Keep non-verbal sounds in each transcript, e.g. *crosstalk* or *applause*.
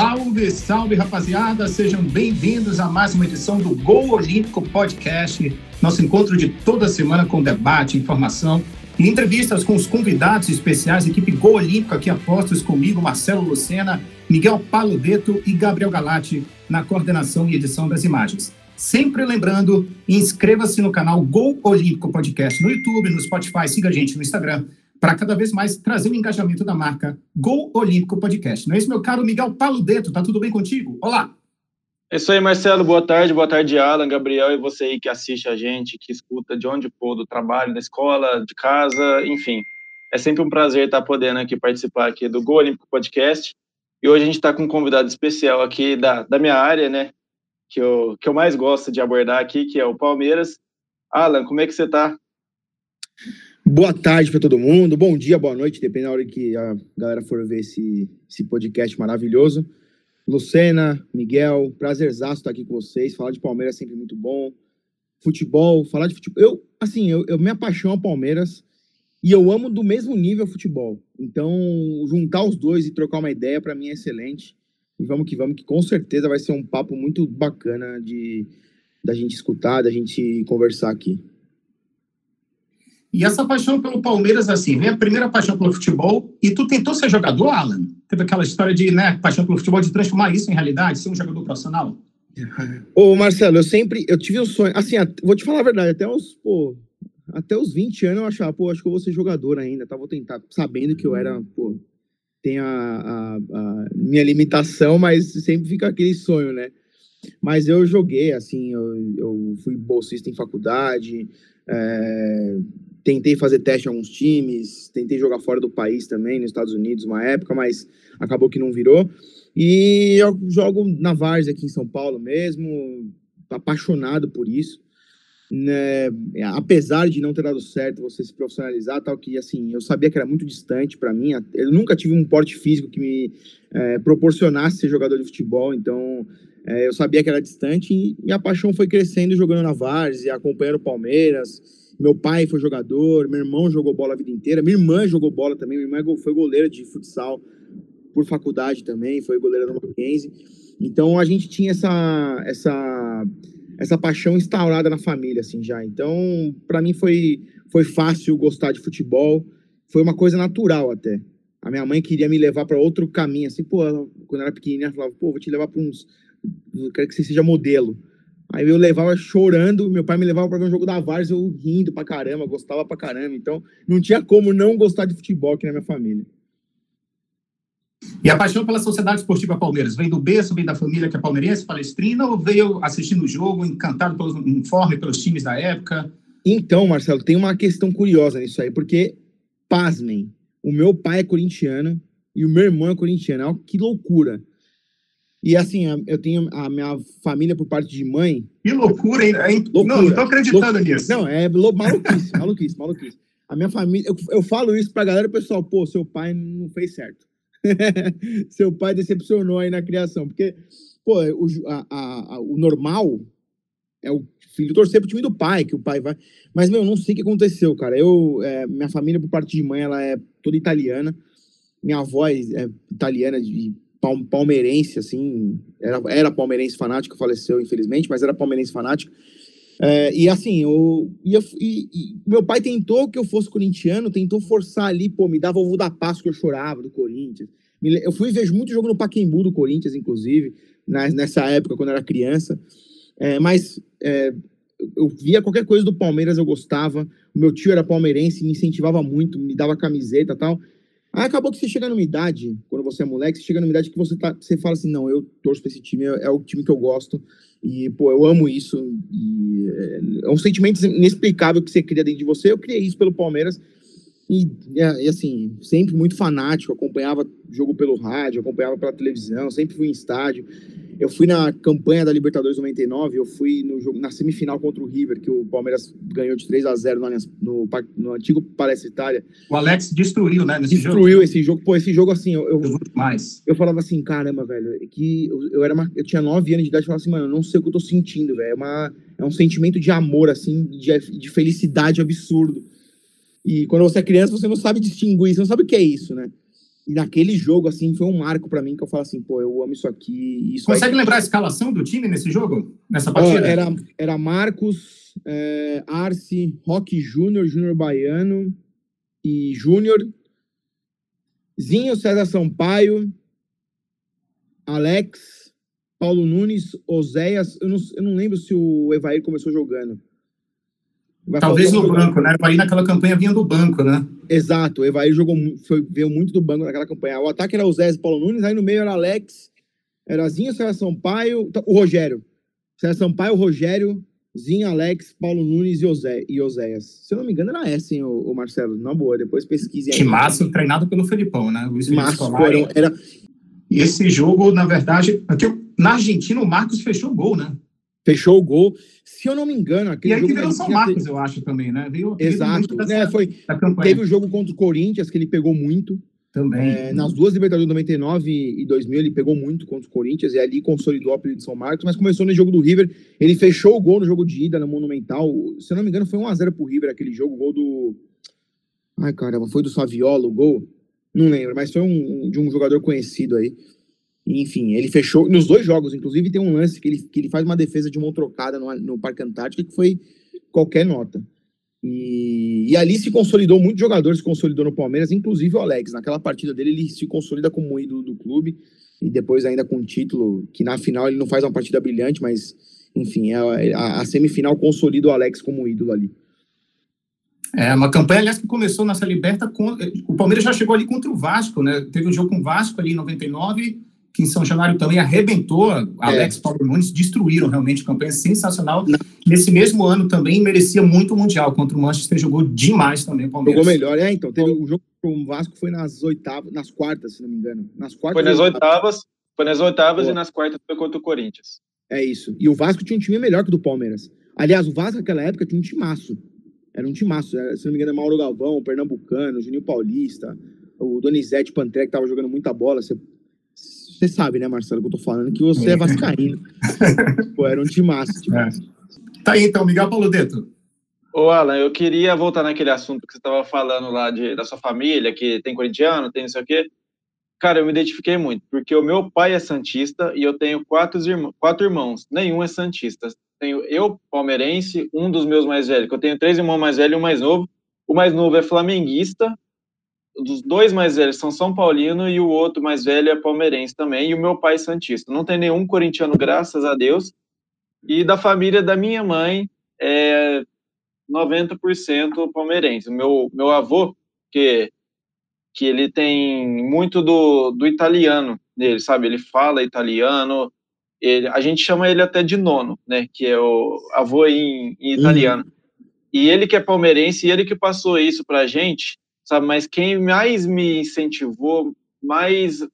Salve, salve, rapaziada! Sejam bem-vindos a mais uma edição do Gol Olímpico Podcast, nosso encontro de toda semana com debate, informação e entrevistas com os convidados especiais, equipe Gol Olímpico aqui apostos comigo, Marcelo Lucena, Miguel Paludeto e Gabriel Galati na coordenação e edição das imagens. Sempre lembrando, inscreva-se no canal Gol Olímpico Podcast no YouTube, no Spotify, siga a gente no Instagram para cada vez mais trazer o engajamento da marca Gol Olímpico Podcast. Não é isso, meu caro Miguel Paludeto? Tá tudo bem contigo? Olá! É isso aí, Marcelo. Boa tarde, boa tarde, Alan, Gabriel e você aí que assiste a gente, que escuta de onde for, do trabalho, da escola, de casa, enfim. É sempre um prazer estar podendo aqui participar aqui do Gol Olímpico Podcast. E hoje a gente está com um convidado especial aqui da, da minha área, né? Que eu, que eu mais gosto de abordar aqui, que é o Palmeiras. Alan, como é que você está? Boa tarde para todo mundo, bom dia, boa noite, depende da hora que a galera for ver esse, esse podcast maravilhoso. Lucena, Miguel, prazerzaço estar aqui com vocês. Falar de Palmeiras é sempre muito bom. Futebol, falar de futebol. Eu, assim, eu, eu me apaixono ao Palmeiras e eu amo do mesmo nível futebol. Então, juntar os dois e trocar uma ideia, para mim é excelente. E vamos que vamos, que com certeza vai ser um papo muito bacana de da gente escutar, da gente conversar aqui. E essa paixão pelo Palmeiras, assim, vem a primeira paixão pelo futebol, e tu tentou ser jogador, Alan? Teve aquela história de, né, paixão pelo futebol, de transformar isso em realidade, ser um jogador profissional? Ô, Marcelo, eu sempre, eu tive um sonho, assim, vou te falar a verdade, até os, pô, até os 20 anos eu achava, pô, acho que eu vou ser jogador ainda, tá? Vou tentar, sabendo que eu era, pô, tem a, a, a minha limitação, mas sempre fica aquele sonho, né? Mas eu joguei, assim, eu, eu fui bolsista em faculdade, é, tentei fazer teste em alguns times, tentei jogar fora do país também, nos Estados Unidos, uma época, mas acabou que não virou. E eu jogo na Várzea aqui em São Paulo mesmo, apaixonado por isso. Né? Apesar de não ter dado certo você se profissionalizar, tal que assim, eu sabia que era muito distante para mim. Eu nunca tive um porte físico que me é, proporcionasse ser jogador de futebol, então é, eu sabia que era distante e minha paixão foi crescendo jogando na Várzea, acompanhando o Palmeiras meu pai foi jogador, meu irmão jogou bola a vida inteira, minha irmã jogou bola também, minha irmã foi goleira de futsal por faculdade também, foi goleira do Mackenzie. Então a gente tinha essa essa essa paixão instaurada na família assim já. Então, para mim foi foi fácil gostar de futebol, foi uma coisa natural até. A minha mãe queria me levar para outro caminho, assim, pô, quando eu era pequenininha, ela falava, pô, vou te levar para uns eu quero que você seja modelo. Aí eu levava chorando, meu pai me levava para ver um jogo da Vars, eu rindo pra caramba, gostava pra caramba. Então, não tinha como não gostar de futebol aqui na minha família. E a paixão pela Sociedade Esportiva Palmeiras vem do berço, vem da família que é palmeirense, palestrina, ou veio assistindo o jogo, encantado pelo uniforme, pelos times da época? Então, Marcelo, tem uma questão curiosa nisso aí, porque, pasmem, o meu pai é corintiano e o meu irmão é corintiano. Que loucura. E assim, eu tenho a minha família por parte de mãe. Que loucura, hein? Loucura. Não, não tô acreditando loucura. nisso. Não, é maluquice, maluquice, maluquice. A minha família, eu, eu falo isso pra galera, pessoal, pô, seu pai não fez certo. *laughs* seu pai decepcionou aí na criação, porque, pô, o, a, a, o normal é o filho torcer pro time do pai, que o pai vai. Mas, meu, não sei o que aconteceu, cara. Eu, é, minha família, por parte de mãe, ela é toda italiana. Minha avó é, é italiana de palmeirense, assim, era, era palmeirense fanático, faleceu infelizmente, mas era palmeirense fanático. É, e assim, eu, e, e, e, meu pai tentou que eu fosse corintiano, tentou forçar ali, pô, me dava ovo da Páscoa que eu chorava do Corinthians. Eu fui ver muito jogo no Paquembu do Corinthians, inclusive, nessa época, quando eu era criança. É, mas é, eu via qualquer coisa do Palmeiras, eu gostava. O meu tio era palmeirense, me incentivava muito, me dava camiseta e tal. Aí acabou que você chega numa idade, quando você é moleque, você chega numa idade que você, tá, você fala assim, não, eu torço pra esse time, é, é o time que eu gosto, e, pô, eu amo isso, e é, é um sentimento inexplicável que você cria dentro de você, eu criei isso pelo Palmeiras, e, e, assim, sempre muito fanático, acompanhava jogo pelo rádio, acompanhava pela televisão, sempre fui em estádio, eu fui na campanha da Libertadores 99, eu fui no jogo, na semifinal contra o River, que o Palmeiras ganhou de 3 a 0 no, no, no antigo Palestra Itália. O Alex destruiu, né? destruiu jogo. esse jogo. Pô, esse jogo assim, eu, eu, mais. eu falava assim, caramba, velho, é que eu, eu era uma, eu tinha 9 anos de idade, eu falava assim, mano, eu não sei o que eu tô sentindo, velho. É, uma, é um sentimento de amor, assim, de, de felicidade absurdo. E quando você é criança, você não sabe distinguir, você não sabe o que é isso, né? E naquele jogo, assim, foi um marco para mim que eu falo assim, pô, eu amo isso aqui. Isso Consegue lembrar a escalação do time nesse jogo? Nessa partida? Ó, era, era Marcos, é, Arce, Roque Júnior, Júnior Baiano e Júnior. Zinho César Sampaio, Alex, Paulo Nunes, Oséias. Eu não, eu não lembro se o Evair começou jogando. Talvez no banco, né? O Evair naquela campanha vinha do banco, né? Exato, o Evair jogou, foi, veio muito do banco naquela campanha. O ataque era o Zé e Paulo Nunes, aí no meio era Alex, era Zinho, César Sampaio, o Rogério. César Sampaio, Rogério, Zinho, Alex, Paulo Nunes e, Osé, e Oséias. Se eu não me engano, era essa, hein, o, o Marcelo? Na boa, depois pesquise aí. Massa, treinado pelo Felipão, né? Luiz Massa, foram, era... E esse jogo, na verdade, aqui, na Argentina, o Marcos fechou o gol, né? Fechou o gol. Se eu não me engano, aquele e aí jogo. que veio o São Marcos, eu acho, também, né? Veio, Exato. Dessa, é, foi, teve o jogo contra o Corinthians, que ele pegou muito. Também. É, nas duas Libertadores 99 e 2000, ele pegou muito contra o Corinthians e ali consolidou o apelido de São Marcos, mas começou no jogo do River. Ele fechou o gol no jogo de ida no Monumental. Se eu não me engano, foi 1x0 pro River aquele jogo, gol do. Ai, caramba, foi do Saviola o gol? Não lembro, mas foi um, de um jogador conhecido aí. Enfim, ele fechou nos dois jogos, inclusive tem um lance que ele, que ele faz uma defesa de mão trocada no, no Parque Antártico que foi qualquer nota. E, e, ali se consolidou, muitos jogadores se consolidou no Palmeiras, inclusive o Alex. Naquela partida dele, ele se consolida como ídolo do clube e depois ainda com título, que na final ele não faz uma partida brilhante, mas enfim, é, a, a semifinal consolida o Alex como ídolo ali. É uma campanha, aliás, que começou nessa liberta com. O Palmeiras já chegou ali contra o Vasco, né? Teve um jogo com o Vasco ali em 99 que em São Januário também arrebentou, Alex é. Paulo Nunes, destruíram realmente, campanha sensacional. Não. Nesse mesmo ano também merecia muito o Mundial, contra o Manchester jogou demais também o Palmeiras. Jogou melhor, é, então, teve o jogo com o Vasco foi nas oitavas, nas quartas, se não me engano. Nas quartas. Foi nas oitavas, foi nas oitavas Pô. e nas quartas foi contra o Corinthians. É isso. E o Vasco tinha um time melhor que o do Palmeiras. Aliás, o Vasco naquela época tinha um timaço. Era um timaço, era, se não me engano, é Mauro Galvão, o Pernambucano, o Juninho Paulista, o Donizete Pantré, que tava jogando muita bola. Você você sabe, né, Marcelo, que eu tô falando, que você é, é vascaíno. *laughs* Pô, era um timaço. É. Tá aí, então, Miguel Paulo Deto. Ô, Alan, eu queria voltar naquele assunto que você estava falando lá de, da sua família, que tem corintiano, tem não sei o quê. Cara, eu me identifiquei muito, porque o meu pai é santista e eu tenho quatro, irmãos, quatro irmãos, nenhum é santista. Tenho eu, palmeirense, um dos meus mais velhos, que eu tenho três irmãos mais velhos e um mais novo. O mais novo é flamenguista, dos dois mais velhos são São Paulino e o outro mais velho é palmeirense também, e o meu pai é Santista. Não tem nenhum corintiano, graças a Deus. E da família da minha mãe é 90% palmeirense. Meu, meu avô, que, que ele tem muito do, do italiano nele, sabe? Ele fala italiano, ele, a gente chama ele até de nono, né? Que é o avô em, em italiano. Uhum. E ele que é palmeirense, e ele que passou isso pra gente, sabe? Mas quem mais me incentivou, mais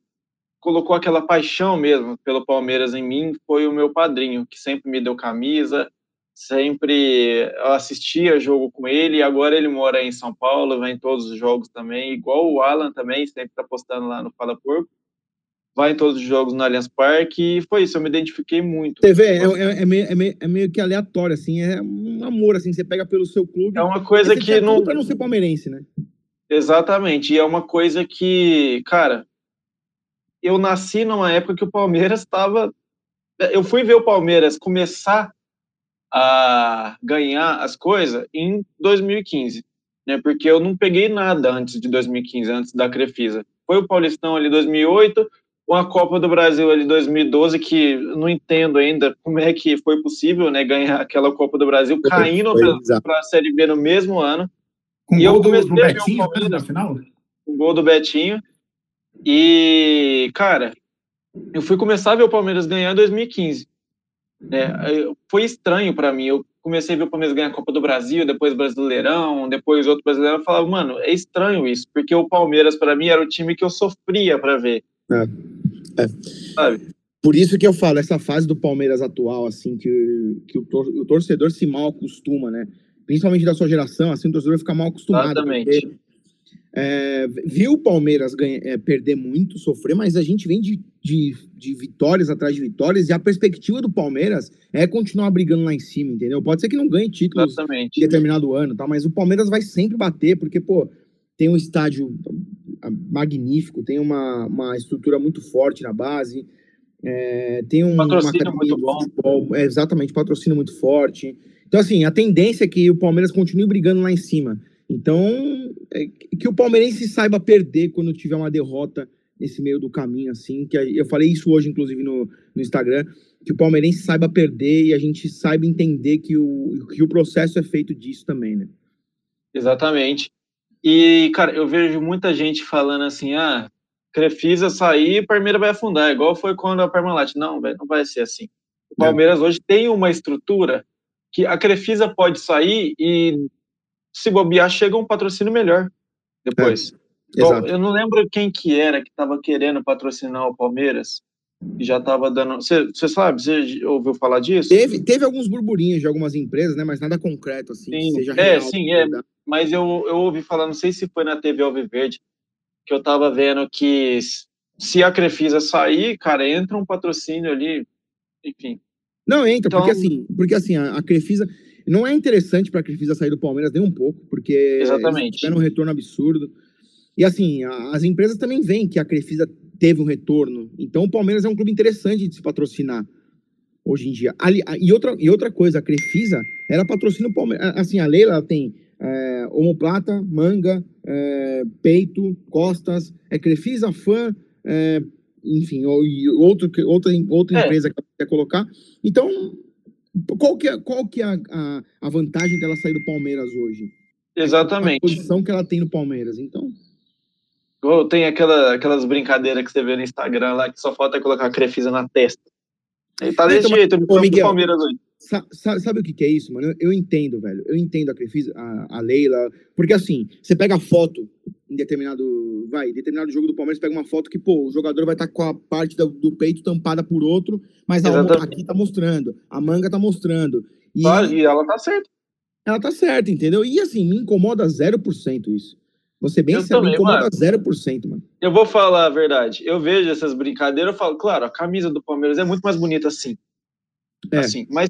colocou aquela paixão mesmo pelo Palmeiras em mim foi o meu padrinho, que sempre me deu camisa, sempre eu assistia jogo com ele, e agora ele mora em São Paulo, vai em todos os jogos também, igual o Alan também, sempre tá postando lá no Fala Porco, vai em todos os jogos no Allianz Parque, e foi isso, eu me identifiquei muito. TV é, é, é, meio, é, meio, é meio que aleatório, assim, é um amor, assim, você pega pelo seu clube. É uma coisa que não... Pra não ser palmeirense, né? Exatamente, e é uma coisa que, cara, eu nasci numa época que o Palmeiras estava. Eu fui ver o Palmeiras começar a ganhar as coisas em 2015, né? Porque eu não peguei nada antes de 2015, antes da Crefisa. Foi o Paulistão ali 2008, uma Copa do Brasil ali 2012 que não entendo ainda como é que foi possível, né, ganhar aquela Copa do Brasil caindo para a Série B no mesmo ano. Com e gol eu comecei do, do Betinho o na final? Com gol do Betinho. E, cara, eu fui começar a ver o Palmeiras ganhar em 2015. É, foi estranho para mim. Eu comecei a ver o Palmeiras ganhar a Copa do Brasil, depois Brasileirão, depois outro Brasileirão. Eu falava, mano, é estranho isso, porque o Palmeiras, para mim, era o time que eu sofria para ver. É. é. Sabe? Por isso que eu falo, essa fase do Palmeiras atual, assim, que, que o, tor o torcedor se mal acostuma, né? Principalmente da sua geração, assim, o torcedor fica mal acostumado. Exatamente. Porque, é, viu o Palmeiras ganha, é, perder muito, sofrer, mas a gente vem de, de, de, vitórias atrás de vitórias e a perspectiva do Palmeiras é continuar brigando lá em cima, entendeu? Pode ser que não ganhe títulos Exatamente. em determinado ano, tá? mas o Palmeiras vai sempre bater, porque, pô, tem um estádio magnífico, tem uma, uma estrutura muito forte na base, é, tem um patrocínio muito bom. Futebol, é, exatamente, patrocínio muito forte. Então, assim, a tendência é que o Palmeiras continue brigando lá em cima. Então, é, que o palmeirense saiba perder quando tiver uma derrota nesse meio do caminho, assim, que eu falei isso hoje, inclusive, no, no Instagram, que o palmeirense saiba perder e a gente saiba entender que o, que o processo é feito disso também, né? Exatamente. E, cara, eu vejo muita gente falando assim, ah, Crefisa sair, Palmeiras vai afundar, igual foi quando a Parmalat. Não, não vai ser assim. O é. Palmeiras é. hoje tem uma estrutura que a Crefisa pode sair e, se bobear, chega um patrocínio melhor depois. É. Bom, eu não lembro quem que era que estava querendo patrocinar o Palmeiras e já estava dando. Você sabe? Você ouviu falar disso? Teve, teve alguns burburinhos de algumas empresas, né? Mas nada concreto assim. Sim, é, real, sim, é. Mas eu, eu ouvi falar, não sei se foi na TV Alviverde, que eu estava vendo que se a Crefisa sair, cara, entra um patrocínio ali, enfim. Não entra, então, porque assim, porque assim a, a Crefisa não é interessante para a Crefisa sair do Palmeiras nem um pouco, porque exatamente tiveram um retorno absurdo. E assim, as empresas também veem que a Crefisa teve um retorno. Então o Palmeiras é um clube interessante de se patrocinar hoje em dia. Ali, e, outra, e outra coisa, a Crefisa, ela patrocina o Palmeiras. Assim, a Leila tem é, omoplata, manga, é, peito, costas, é Crefisa, fã, é, enfim, ou, outro, outra, outra é. empresa que ela quer colocar. Então, qual que é, qual que é a, a, a vantagem dela sair do Palmeiras hoje? Exatamente. A posição que ela tem no Palmeiras, então... Tem aquela, aquelas brincadeiras que você vê no Instagram lá que só falta colocar a Crefisa na testa. Ele tá desse então, jeito, o Miguel, Palmeiras hoje. Sabe, sabe, o que, que, é isso, mano? Eu, eu, entendo, velho. Eu entendo a Crefisa, a, a Leila. Porque assim, você pega a foto em determinado. Vai, determinado jogo do Palmeiras, pega uma foto que, pô, o jogador vai estar tá com a parte do, do, peito tampada por outro, mas a aqui tá mostrando, a manga tá mostrando. E, e ela tá certa. Ela tá certa, entendeu? E assim, me incomoda 0% isso. Você bem sabe, incomoda 0%, mano. Eu vou falar a verdade. Eu vejo essas brincadeiras, eu falo, claro, a camisa do Palmeiras é muito mais bonita assim. É. Assim, mas,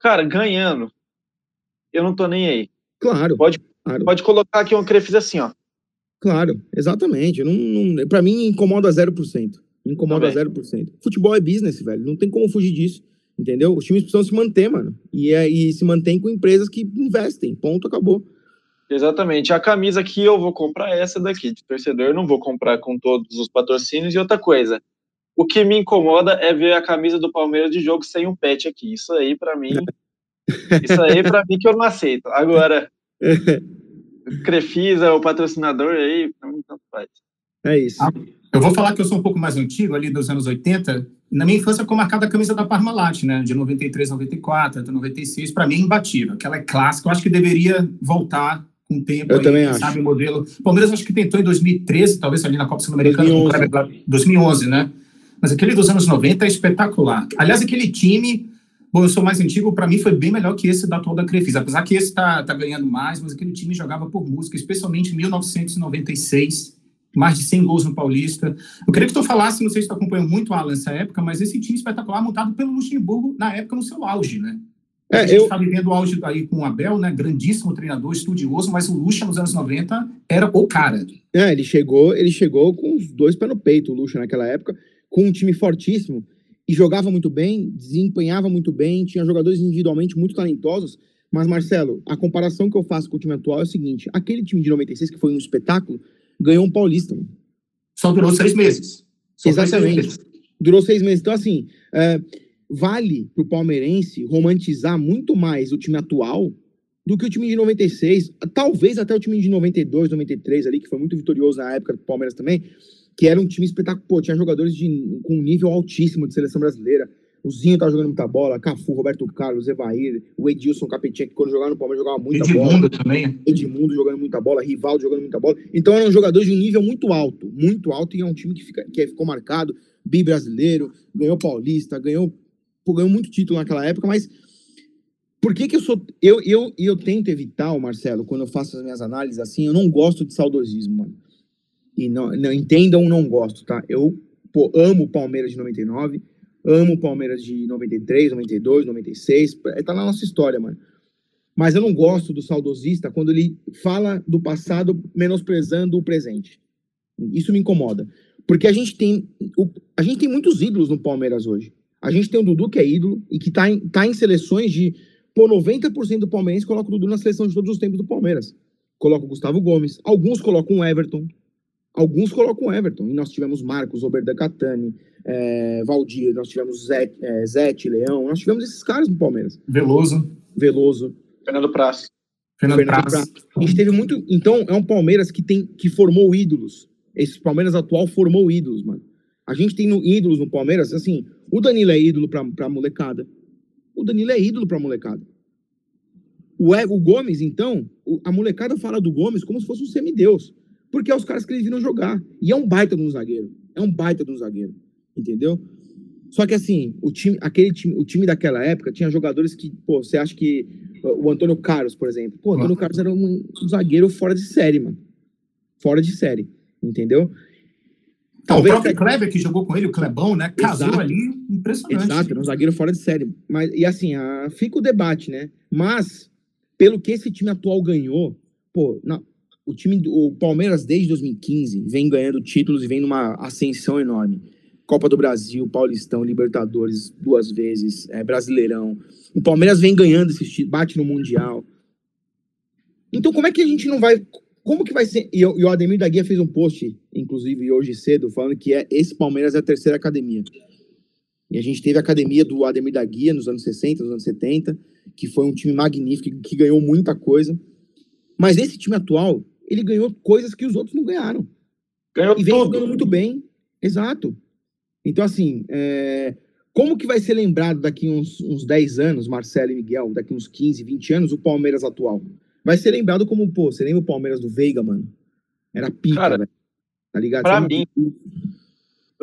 cara, ganhando, eu não tô nem aí. Claro. Pode, claro. pode colocar aqui uma crefisa assim, ó. Claro, exatamente. Não, não, pra mim, incomoda 0%. Incomoda Também. 0%. Futebol é business, velho. Não tem como fugir disso. Entendeu? Os times precisam se manter, mano. E, é, e se mantém com empresas que investem. Ponto, acabou. Exatamente. A camisa que eu vou comprar é essa daqui, de torcedor. Eu não vou comprar com todos os patrocínios. E outra coisa, o que me incomoda é ver a camisa do Palmeiras de jogo sem um pet aqui. Isso aí, para mim. *laughs* isso aí, para mim, que eu não aceito. Agora, *laughs* Crefisa, o patrocinador aí, tanto faz. É isso. Ah, eu vou falar que eu sou um pouco mais antigo, ali dos anos 80. Na minha infância, ficou marcada a camisa da Parmalat, né? De 93, 94, até 96. Para mim, é imbatível. Aquela é clássica. Eu acho que deveria voltar com o tempo. Eu aí, também acho. Sabe, o modelo. O Palmeiras acho que tentou em 2013, talvez ali na Copa Sul-Americana. 2011. 2011, né? Mas aquele dos anos 90 é espetacular. Aliás, aquele time, bom, eu sou mais antigo, para mim foi bem melhor que esse da atual da Crefisa. Apesar que esse tá, tá ganhando mais, mas aquele time jogava por música, especialmente em 1996. Mais de 100 gols no Paulista. Eu queria que tu falasse, não sei se tu acompanhou muito o Alan nessa época, mas esse time espetacular montado pelo Luxemburgo na época no seu auge, né? É, a gente está eu... vivendo o auge aí com o Abel, né? Grandíssimo treinador, estudioso, mas o Lucha nos anos 90 era o cara. É, ele chegou, ele chegou com os dois pés no peito, o Lucha naquela época, com um time fortíssimo e jogava muito bem, desempenhava muito bem, tinha jogadores individualmente muito talentosos. Mas, Marcelo, a comparação que eu faço com o time atual é o seguinte: aquele time de 96, que foi um espetáculo, ganhou um paulista. Mano. Só durou seis meses. Só Exatamente. Seis meses. Durou seis meses. Então, assim. É vale para o palmeirense romantizar muito mais o time atual do que o time de 96, talvez até o time de 92, 93 ali, que foi muito vitorioso na época do Palmeiras também, que era um time espetacular, pô, tinha jogadores de, com um nível altíssimo de seleção brasileira, o Zinho tava jogando muita bola, Cafu, Roberto Carlos, Evair, o Edilson Capetinha, que quando jogava no Palmeiras jogava muita Edmundo bola. Edmundo também. Edmundo jogando muita bola, Rivaldo jogando muita bola. Então eram jogadores de um nível muito alto, muito alto, e é um time que, fica, que ficou marcado, bi brasileiro, ganhou Paulista, ganhou ganhou muito título naquela época, mas por que que eu sou... Eu, eu, eu tento evitar, Marcelo, quando eu faço as minhas análises assim, eu não gosto de saudosismo, mano. E não, não entendam, não gosto, tá? Eu pô, amo o Palmeiras de 99, amo o Palmeiras de 93, 92, 96, tá na nossa história, mano. Mas eu não gosto do saudosista quando ele fala do passado menosprezando o presente. Isso me incomoda. Porque a gente tem. a gente tem muitos ídolos no Palmeiras hoje. A gente tem o Dudu, que é ídolo, e que tá em, tá em seleções de. Pô, 90% do Palmeirense coloca o Dudu na seleção de todos os tempos do Palmeiras. Coloca o Gustavo Gomes. Alguns colocam o Everton. Alguns colocam o Everton. E nós tivemos Marcos, Roberto Catani, é, Valdir, nós tivemos Zé, é, Zete, Leão. Nós tivemos esses caras no Palmeiras. Veloso, Veloso. Fernando Praça. Fernando, Fernando Praz. A gente teve muito. Então, é um Palmeiras que tem que formou ídolos. Esse Palmeiras atual formou ídolos, mano. A gente tem no- ídolos no Palmeiras, assim, o Danilo é ídolo pra, pra molecada. O Danilo é ídolo pra molecada. O, E- o Gomes, então, o- a molecada fala do Gomes como se fosse um semideus. Porque é os caras que eles viram jogar. E é um baita de um zagueiro. É um baita de um zagueiro. Entendeu? Só que assim, o time, aquele time, o time daquela época tinha jogadores que, pô, você acha que o Antônio Carlos, por exemplo. Pô, o Antônio Carlos era um, um zagueiro fora de série, mano. Fora de série, entendeu? Então, o Talvez próprio Kleber que jogou com ele, o Clebão, né? Casou Exato. ali, impressionante. Exato, era um zagueiro fora de série. Mas, e assim, a- fica o debate, né? Mas, pelo que esse time atual ganhou, pô, na- o time o Palmeiras desde 2015 vem ganhando títulos e vem numa ascensão enorme. Copa do Brasil, Paulistão, Libertadores duas vezes, é, Brasileirão. O Palmeiras vem ganhando esses títulos, bate no Mundial. Então, como é que a gente não vai. Como que vai ser? E, e o Ademir da Guia fez um post, inclusive hoje cedo, falando que é, esse Palmeiras é a terceira academia. E a gente teve a academia do Ademir da Guia nos anos 60, nos anos 70, que foi um time magnífico, que ganhou muita coisa. Mas esse time atual, ele ganhou coisas que os outros não ganharam. Ganhou E vem tudo. jogando muito bem. Exato. Então, assim, é, como que vai ser lembrado daqui uns, uns 10 anos, Marcelo e Miguel, daqui uns 15, 20 anos, o Palmeiras atual? Vai ser lembrado como, pô, você lembra o Palmeiras do Veiga, mano? Era pica, Cara, velho. Tá ligado? pra Você mim,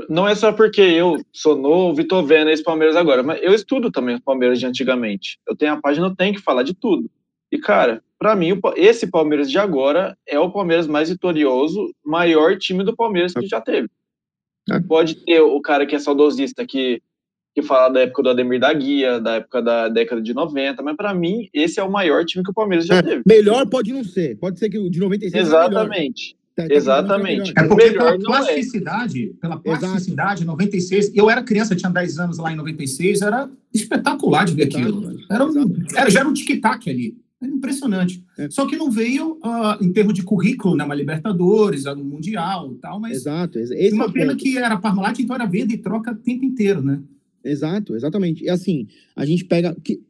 Não é só porque eu sou novo e tô vendo esse Palmeiras agora, mas eu estudo também os Palmeiras de antigamente. Eu tenho a página, eu tenho que falar de tudo. E, cara, pra mim, esse Palmeiras de agora é o Palmeiras mais vitorioso, maior time do Palmeiras que já teve. É. Pode ter o cara que é saudosista, que, que fala da época do Ademir da Guia, da época da década de 90, mas pra mim, esse é o maior time que o Palmeiras já É, teve. melhor pode não ser. Pode ser que o de 96 seja melhor. Exatamente. Tá, tem Exatamente. melhor. É porque Melhor pela é. plasticidade, pela Exato. plasticidade, 96, eu era criança, tinha 10 anos lá em 96, era espetacular de ver Exato, aquilo. Era um, Exato. era, já era um tic-tac ali. Impressionante. É. Só que não veio ah, em termos de currículo, né? Uma Libertadores, no Mundial e tal, mas Exato. ex- Esse é uma o pena que era Parmalat, então era venda e troca o tempo inteiro, né? Exato, exatamente. E assim, a gente pega. Que,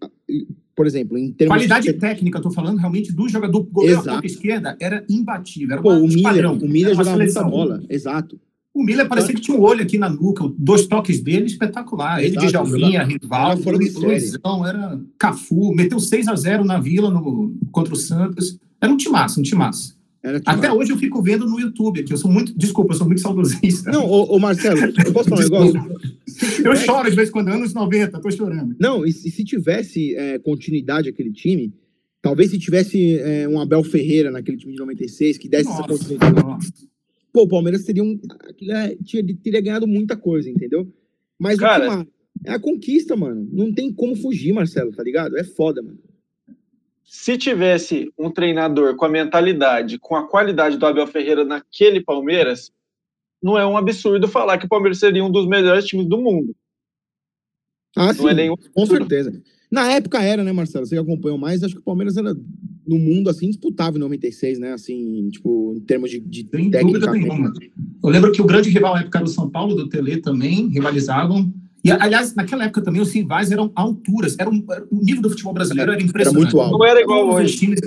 por exemplo, em termos Qualidade de. técnica, tô falando realmente do jogador. Goleiro Exato. à esquerda era imbatível. Era Pô, o Miller, padrão, o Miller jogava muita bola. Exato. O Miller parecia que tinha um olho aqui na nuca, dois toques dele, espetacular. Ele, Exato, Djalminha, de série. Luizão, era Cafu, meteu 6 a 0 na Vila no, contra o Santos. Era um timaço, um timaço. Até hoje eu fico vendo no YouTube aqui. Eu sou muito, desculpa, eu sou muito saudosista. Não, ô, ô, Marcelo, eu posso falar um negócio? *laughs* eu choro de vez em quando, anos 90, tô chorando. Não, e se, se tivesse é, continuidade aquele time, talvez se tivesse é, um Abel Ferreira naquele time de 96, que desse essa Nossa, continuidade. nossa. Pô, o Palmeiras teria, um, é, tinha- teria ganhado muita coisa, entendeu? Mas Cara- o que mais? É a conquista, mano. Não tem como fugir, Marcelo, tá ligado? É foda, mano. Se tivesse um treinador com a mentalidade, com a qualidade do Abel Ferreira naquele Palmeiras, não é um absurdo falar que o Palmeiras seria um dos melhores times do mundo. Ah, sim, Não é nenhum com certeza. Na época era, né, Marcelo? Você acompanhou mais, acho que o Palmeiras era no mundo, assim, disputável em 96, né? Assim, tipo, em termos de, de Sem técnica. nenhuma. Eu lembro que o grande rival na época era o São Paulo, do Tele também, rivalizavam. E, aliás, naquela época também os rivais eram alturas. Era um, era- o nível do futebol brasileiro era impressionante. muito alto. Não era igual Todos hoje. times-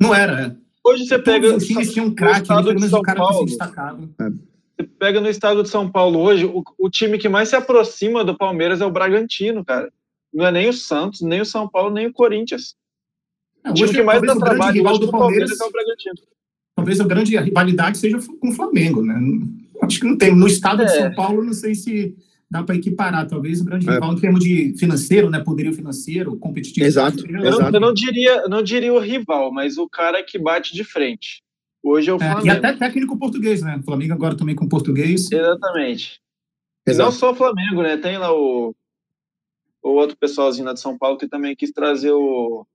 Não era, é. Hoje você pega os times tinham um craque, pelo menos São um cara que se Paulo. destacava. Você pega no estado de São Paulo hoje, o, o time que mais se aproxima do Palmeiras é o Bragantino, cara. Não é nem o Santos, nem o São Paulo, nem o Corinthians. É, O time hoje, que mais dá o grande trabalho rival do Palmeiras Palmeiras, é o Bragantino. talvez a grande rivalidade seja com o Flamengo, né? Acho que não tem. No estado de É. São Paulo, não sei se dá para equiparar. Talvez o grande É. rival em termos de financeiro, né? Poderio financeiro, competitivo. Exato, Eu, não- Exato. eu não diria, não diria o rival, mas o cara que bate de frente. Hoje é o É, Flamengo. e até técnico português, né? O Flamengo agora também com português. Exatamente. E não Exato. só o Flamengo, né? Tem lá o, o outro pessoalzinho lá de São Paulo que também quis trazer o, o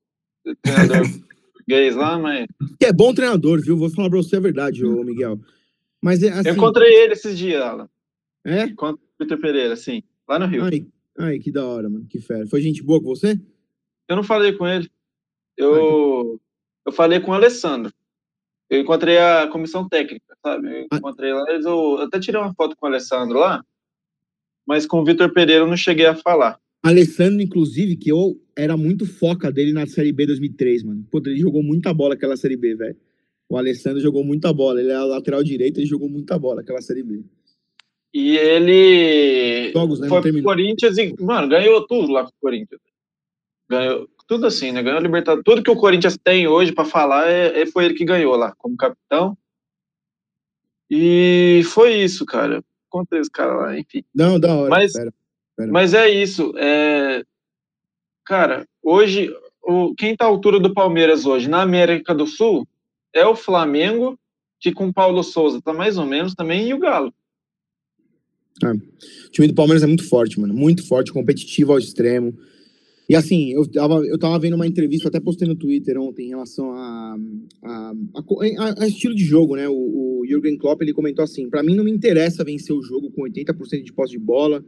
treinador *laughs* português lá, mas Que é bom treinador, viu? Vou falar pra você a verdade, ô Miguel. Mas é assim. Eu encontrei ele esses dias, Alan. É? Encontrei o Vitor Pereira, sim. Lá no Rio. Ai, ai, que da hora, mano. Que fera. Foi gente boa com você? Eu não falei com ele. Eu, eu falei com o Alessandro. Eu encontrei a comissão técnica, sabe? Eu Ah. encontrei lá, eles- eu até tirei uma foto com o Alessandro lá, mas com o Vitor Pereira eu não cheguei a falar. Alessandro, inclusive, que eu era muito foca dele na Série B 2003, mano. Pô, ele jogou muita bola aquela Série B, velho. O Alessandro jogou muita bola. Ele é lateral direito, ele jogou muita bola aquela Série B. E ele Jogos, né? Foi pro. Corinthians e, mano, ganhou tudo lá com o Corinthians. Ganhou tudo assim, né? Ganhou a Libertadores. Tudo que o Corinthians tem hoje pra falar é, é- foi ele que ganhou lá, como capitão. E foi isso, cara. Contei esse cara lá, enfim. Não, da hora. Mas- Pera. Mas é isso. É... Cara, hoje, o... quem tá à altura do Palmeiras hoje na América do Sul é o Flamengo, que com o Paulo Souza tá mais ou menos também, e o Galo. O time do Palmeiras é muito forte, mano. Muito forte, competitivo ao extremo. E assim, eu tava, eu tava vendo uma entrevista, até postei no Twitter ontem, em relação a, a, a a- estilo de jogo, né? O, o Jürgen Klopp, ele comentou assim, pra mim não me interessa vencer o jogo com 80% de posse de bola.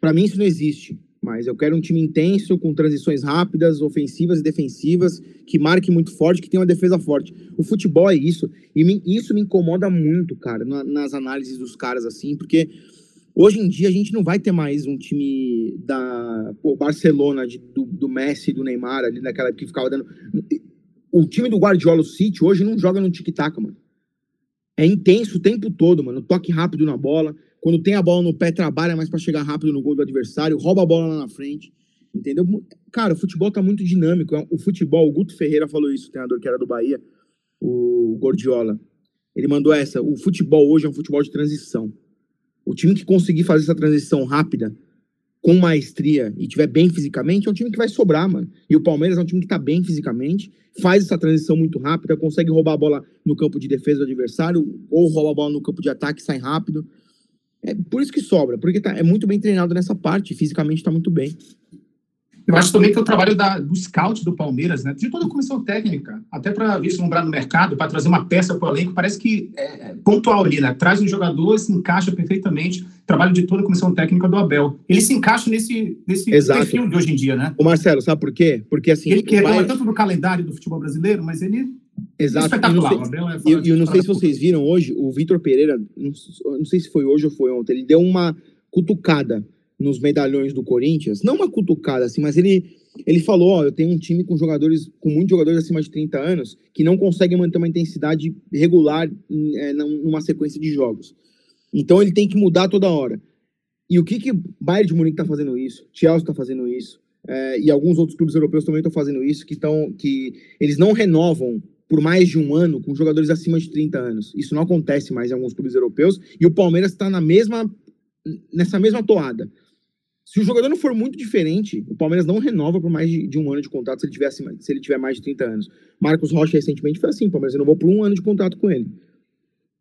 Pra mim isso não existe. Mas eu quero um time intenso, com transições rápidas, ofensivas e defensivas, que marque muito forte, que tenha uma defesa forte. O futebol é isso. E me- isso me incomoda muito, cara, na- nas análises dos caras, assim, porque Hoje em dia a gente não vai ter mais um time da pô, Barcelona, de- do, do Messi, do Neymar, ali naquela que ficava dando. O time do Guardiola City hoje não joga no tic-tac, mano. É intenso o tempo todo, mano. Toque rápido na bola. Quando tem a bola no pé, trabalha mais pra chegar rápido no gol do adversário, rouba a bola lá na frente. Entendeu? Cara, o futebol tá muito dinâmico. O futebol, o Guto Ferreira falou isso, o treinador que era do Bahia, o Gordiola. Ele mandou essa. O futebol hoje é um futebol de transição. O time que conseguir fazer essa transição rápida, com maestria e tiver bem fisicamente, é um time que vai sobrar, mano. E o Palmeiras é um time que tá bem fisicamente, faz essa transição muito rápida, consegue roubar a bola no campo de defesa do adversário, ou rouba a bola no campo de ataque sai rápido. É por isso que sobra, porque tá, é muito bem treinado nessa parte, fisicamente tá muito bem. Eu acho também que o trabalho da, do scout do Palmeiras, né, de toda a comissão técnica, até para vislumbrar no mercado, para trazer uma peça para o elenco, parece que é pontual ali, né? Traz um jogador, se encaixa perfeitamente. Trabalho de toda a comissão técnica do Abel. Ele se encaixa nesse, nesse Exato. perfil de hoje em dia, né? Ô Marcelo, sabe por quê? Porque assim. Ele que reclama vai- tanto do calendário do futebol brasileiro, mas ele Exato. E não espetacular. sei- o Abel é E fora eu, eu não sei se vocês viram hoje, o Vitor Pereira, não, não sei se foi hoje ou foi ontem, ele deu uma cutucada nos medalhões do Corinthians. Não uma cutucada, assim, mas ele, ele falou: ó, eu tenho um time com jogadores, com muitos jogadores acima de 30 anos, que não conseguem manter uma intensidade regular em, é, num- numa sequência de jogos. Então ele tem que mudar toda hora. E o que que Bayern de Munique está fazendo isso? Chelsea está fazendo isso. é, e alguns outros clubes europeus também estão fazendo isso, que estão que eles não renovam por mais de um ano com jogadores acima de 30 anos. Isso não acontece mais em alguns clubes europeus e o Palmeiras está na mesma nessa mesma toada. Se o jogador não for muito diferente, o Palmeiras não renova por mais de, de um ano de contrato se ele tiver acima, se ele tiver mais de 30 anos. Marcos Rocha recentemente foi assim, o Palmeiras renovou por um ano de contrato com ele.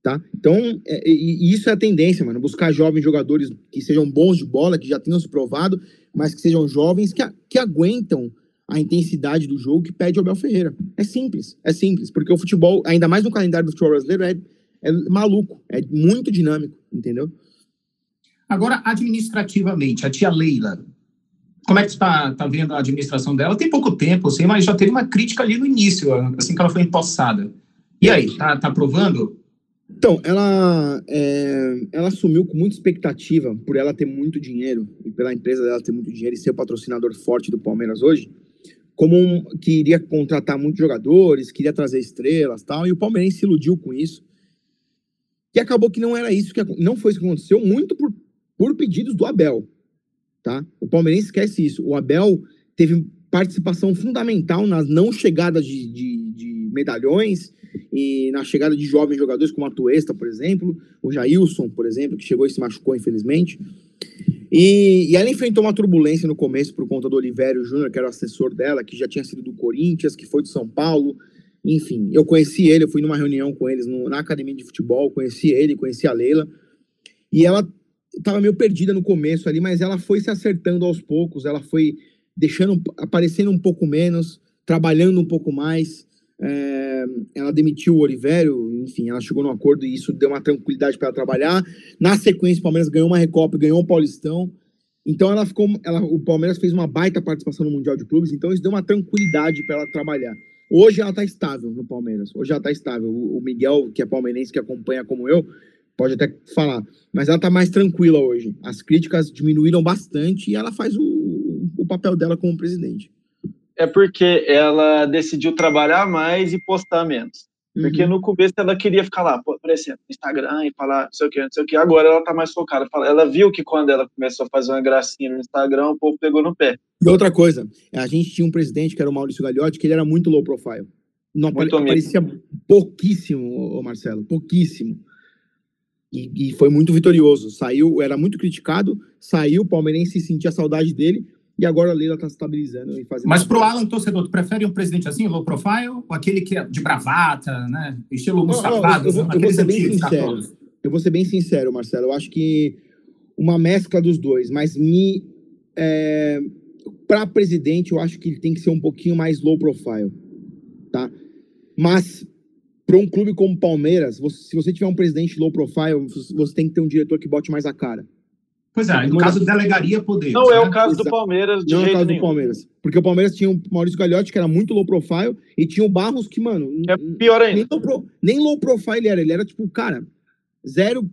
Tá? Então, é, e, e isso é a tendência, mano. Buscar jovens jogadores que sejam bons de bola, que já tenham se provado, mas que sejam jovens, que, que aguentam a intensidade do jogo que pede o Abel Ferreira. É simples, é simples, porque o futebol, ainda mais no calendário do futebol brasileiro, é, é maluco, é muito dinâmico, entendeu? Agora, administrativamente, a tia Leila, como é que está tá vendo a administração dela? Tem pouco tempo, sei, mas já teve uma crítica ali no início, assim que ela foi empossada. E aí, tá, tá aprovando? Então, ela, é, ela assumiu com muita expectativa por ela ter muito dinheiro e pela empresa dela ter muito dinheiro e ser o patrocinador forte do Palmeiras hoje, como um, que iria contratar muitos jogadores, queria trazer estrelas tal, e o Palmeirense se iludiu com isso. E acabou que não era isso que não foi isso que aconteceu, muito por, por pedidos do Abel, tá? O Palmeirense esquece isso. O Abel teve participação fundamental nas não chegadas de, de, de medalhões e na chegada de jovens jogadores como a Tuesta, por exemplo, o Jailson, por exemplo, que chegou e se machucou, infelizmente. E, e ela enfrentou uma turbulência no começo por conta do Olivério Júnior, que era o assessor dela, que já tinha sido do Corinthians, que foi de São Paulo. Enfim, eu conheci ele, eu fui numa reunião com eles no- na academia de futebol, conheci ele, conheci a Leila. E ela estava meio perdida no começo ali, mas ela foi se acertando aos poucos, ela foi deixando aparecendo um pouco menos, trabalhando um pouco mais. É, ela demitiu o Olivério, enfim, ela chegou num acordo e isso deu uma tranquilidade para ela trabalhar. Na sequência, o Palmeiras ganhou uma Recopa, ganhou um Paulistão. Então ela ficou, ela, o Palmeiras fez uma baita participação no Mundial de Clubes, então isso deu uma tranquilidade para ela trabalhar. Hoje ela está estável no Palmeiras. Hoje ela está estável. O, o Miguel, que é palmeirense, que acompanha como eu, pode até falar. Mas ela está mais tranquila hoje. As críticas diminuíram bastante e ela faz o, o papel dela como presidente. É porque ela decidiu trabalhar mais e postar menos. Porque uhum. no começo ela queria ficar lá, aparecendo no Instagram e falar não sei o que, não sei o que. Agora ela tá mais focada. Ela viu que quando ela começou a fazer uma gracinha no Instagram, o povo pegou no pé. E outra coisa, a gente tinha um presidente que era o Maurício Gagliotti, que ele era muito low profile. Não muito aparecia pouquíssimo, Marcelo, pouquíssimo. E, e, foi muito vitorioso. Saiu, era muito criticado, saiu, o palmeirense sentia saudade dele, e agora a Leila está estabilizando e fazendo. Mas para o Alan, torcedor, tu prefere um presidente assim, low profile, ou aquele que é de bravata, né? Estilo Mustafa? Eu, vou, eu vou ser bem sincero. Eu vou ser bem sincero, Marcelo. Eu acho que uma mescla dos dois, mas me. É, para presidente, eu acho que ele tem que ser um pouquinho mais low profile, tá? Mas para um clube como Palmeiras, você, se você tiver um presidente low profile, você tem que ter um diretor que bote mais a cara. Pois é, no caso delegaria poder. Não é o né? caso do Palmeiras de Não é o caso nenhum. do Palmeiras. Porque o Palmeiras tinha o Maurício Gagliotti, que era muito low profile, e tinha o Barros, que, mano. É pior ainda. Nem low, pro, nem low profile ele era. Ele era, tipo, cara, zero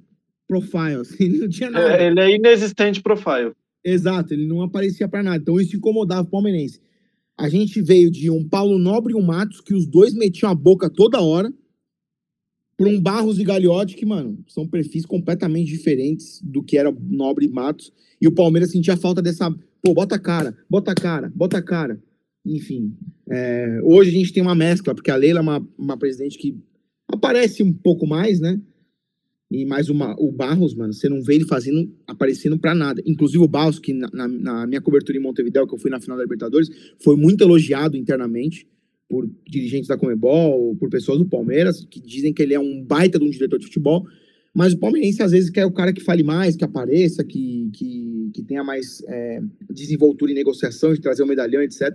profile, *laughs* assim, não tinha nada. É, ele é inexistente profile. Exato, ele não aparecia para nada. Então isso incomodava o palmeirense. A gente veio de um Paulo Nobre e um Matos, que os dois metiam a boca toda hora para um Barros e Gagliotti, que, mano, são perfis completamente diferentes do que era Nobre e Matos. E o Palmeiras sentia falta dessa. Pô, bota a cara, bota a cara, bota a cara. Enfim. É, hoje a gente tem uma mescla, porque a Leila é uma, uma presidente que aparece um pouco mais, né? E mais uma, o Barros, mano, você não vê ele fazendo, aparecendo para nada. Inclusive o Barros, que na, na minha cobertura em Montevideo, que eu fui na final da Libertadores, foi muito elogiado internamente por dirigentes da Comebol, por pessoas do Palmeiras, que dizem que ele é um baita de um diretor de futebol, mas o palmeirense às vezes quer o cara que fale mais, que apareça, que, que, que tenha mais é, desenvoltura em negociação, de trazer o um medalhão, etc.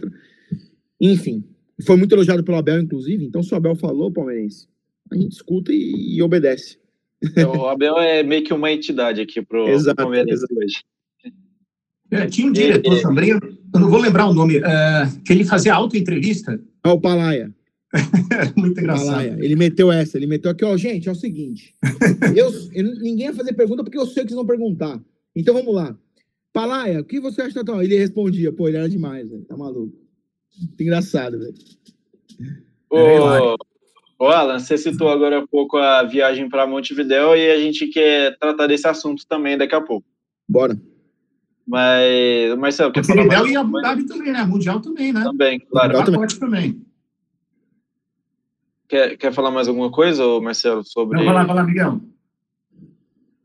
Enfim, foi muito elogiado pelo Abel, inclusive, então se o Abel falou, palmeirense, a gente escuta e, e obedece. Então, o Abel é meio que uma entidade aqui pro, exato, pro Palmeiras exato. hoje. É, tinha um diretor também, eu não vou lembrar o nome, uh, que ele fazia auto-entrevista. É o Palaia. *laughs* Muito engraçado. Palaia. Ele meteu essa, ele meteu aqui, ó, gente, é o seguinte. eu, eu, ninguém ia fazer pergunta porque eu sei que vocês vão perguntar. Então vamos lá. Palaia, o que você acha da Ele respondia, pô, ele era demais, velho. Tá maluco. Muito engraçado, velho. Ô, ô, Alan, você citou agora há pouco a viagem para Montevidéu e a gente quer tratar desse assunto também daqui a pouco. Bora. Mas, Marcelo, quer falar mais? e Abu Dhabi também, né? Mundial também, né? Também, claro. Mundial também. Quer, quer falar mais alguma coisa, Marcelo, sobre... Não, vai lá, vai lá, Miguel.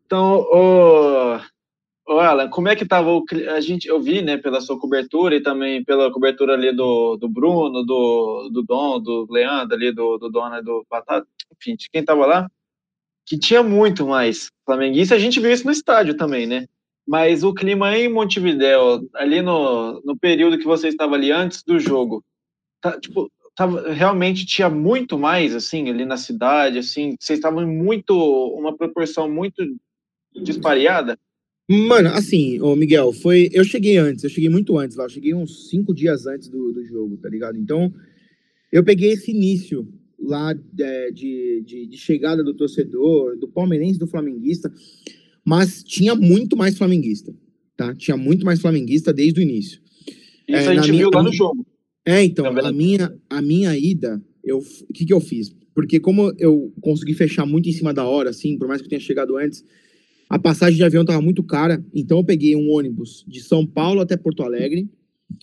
Então, ô, ô Alan, como é que tava o... A gente, eu vi, né, pela sua cobertura e também pela cobertura ali do, do Bruno, do, do Dom, do Leandro ali, do, do Dona e do Batata, enfim, de quem tava lá, que tinha muito mais flamenguista. A gente viu isso no estádio também, né? Mas o clima em Montevideo, ali no, no período que você estava ali antes do jogo, tá, tipo, tava, realmente tinha muito mais, assim, ali na cidade, assim, vocês estavam muito, uma proporção muito dispareada? Mano, assim, ô Miguel, foi. Eu cheguei antes, eu cheguei muito antes lá, eu cheguei uns cinco dias antes do, do jogo, tá ligado? Então, eu peguei esse início lá é, de, de, de chegada do torcedor, do palmeirense, do flamenguista mas tinha muito mais flamenguista, tá? Tinha muito mais flamenguista desde o início. Isso é, a gente minha, viu lá no jogo. É, então, a minha, a minha ida, eu, o que, que eu fiz? Porque como eu consegui fechar muito em cima da hora, assim, por mais que eu tenha chegado antes, a passagem de avião estava muito cara, então eu peguei um ônibus de São Paulo até Porto Alegre,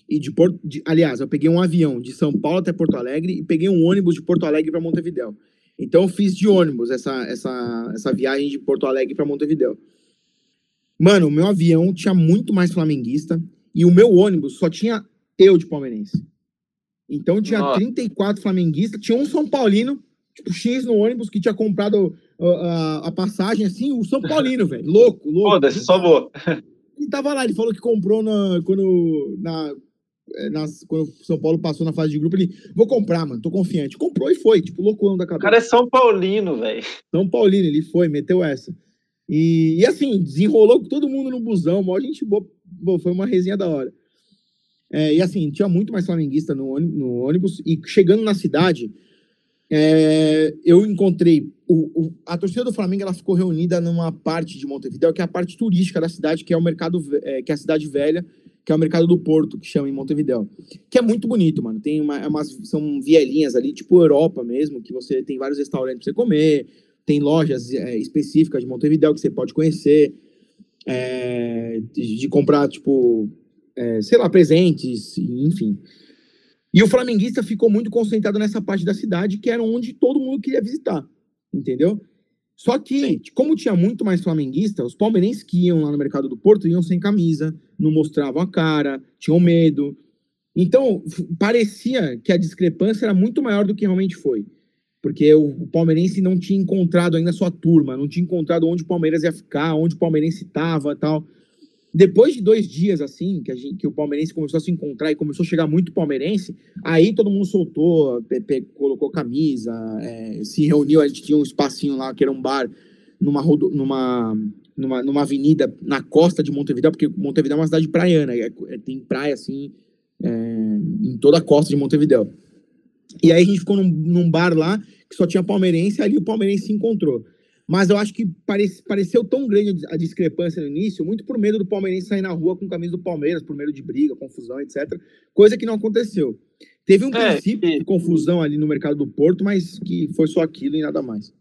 e de Porto, de, aliás, eu peguei um avião de São Paulo até Porto Alegre e peguei um ônibus de Porto Alegre para Montevidéu. Então eu fiz de ônibus essa, essa, essa viagem de Porto Alegre para Montevidéu. Mano, o meu avião tinha muito mais flamenguista e o meu ônibus só tinha eu de palmeirense. Então tinha Nossa. 34 flamenguistas, tinha um São Paulino, tipo X no ônibus, que tinha comprado uh, a passagem assim, o São Paulino, *laughs* velho. Louco, louco. Foda-se, só vou. Ele tava lá, ele falou que comprou na, quando, na, nas, quando o São Paulo passou na fase de grupo, ele, vou comprar, mano, tô confiante. Comprou e foi, tipo, loucão da cabeça. O cara é São Paulino, velho. São Paulino, ele foi, meteu essa. E, e assim, desenrolou com todo mundo no busão, mó gente boa, foi uma resenha da hora. É, e assim, tinha muito mais flamenguista no, no ônibus, e chegando na cidade, é, eu encontrei o, o, a torcida do Flamengo ela ficou reunida numa parte de Montevideo que é a parte turística da cidade que é o mercado é, que é a cidade velha que é o mercado do Porto que chama em Montevideo que é muito bonito mano tem uma, é umas são vielinhas ali tipo Europa mesmo que você tem vários restaurantes para você comer tem lojas é, específicas de Montevideo que você pode conhecer é, de, de, comprar tipo é, sei lá presentes enfim e o flamenguista ficou muito concentrado nessa parte da cidade, que era onde todo mundo queria visitar, entendeu? Só que, como tinha muito mais flamenguista, os palmeirenses que iam lá no mercado do Porto iam sem camisa, não mostravam a cara, tinham medo. Então, parecia que a discrepância era muito maior do que realmente foi. Porque o, palmeirense não tinha encontrado ainda a sua turma, não tinha encontrado onde o Palmeiras ia ficar, onde o palmeirense estava tal. Depois de dois dias, assim, que, gente, que o palmeirense começou a se encontrar e começou a chegar muito palmeirense, aí todo mundo soltou, pe, colocou camisa, é, se reuniu, a gente tinha um espacinho lá, que era um bar, numa, numa, numa, numa avenida na costa de Montevideo, porque Montevideo é uma cidade praiana, é, é, tem praia, assim, é, em toda a costa de Montevideo. E aí a gente ficou num, num bar lá, que só tinha palmeirense, e ali o palmeirense se encontrou. Mas eu acho que parece, pareceu tão grande a discrepância no início, muito por medo do palmeirense sair na rua com camisa do Palmeiras, por medo de briga, confusão, etc. Coisa que não aconteceu. Teve um é, princípio e... de confusão ali no mercado do Porto, mas que foi só aquilo e nada mais.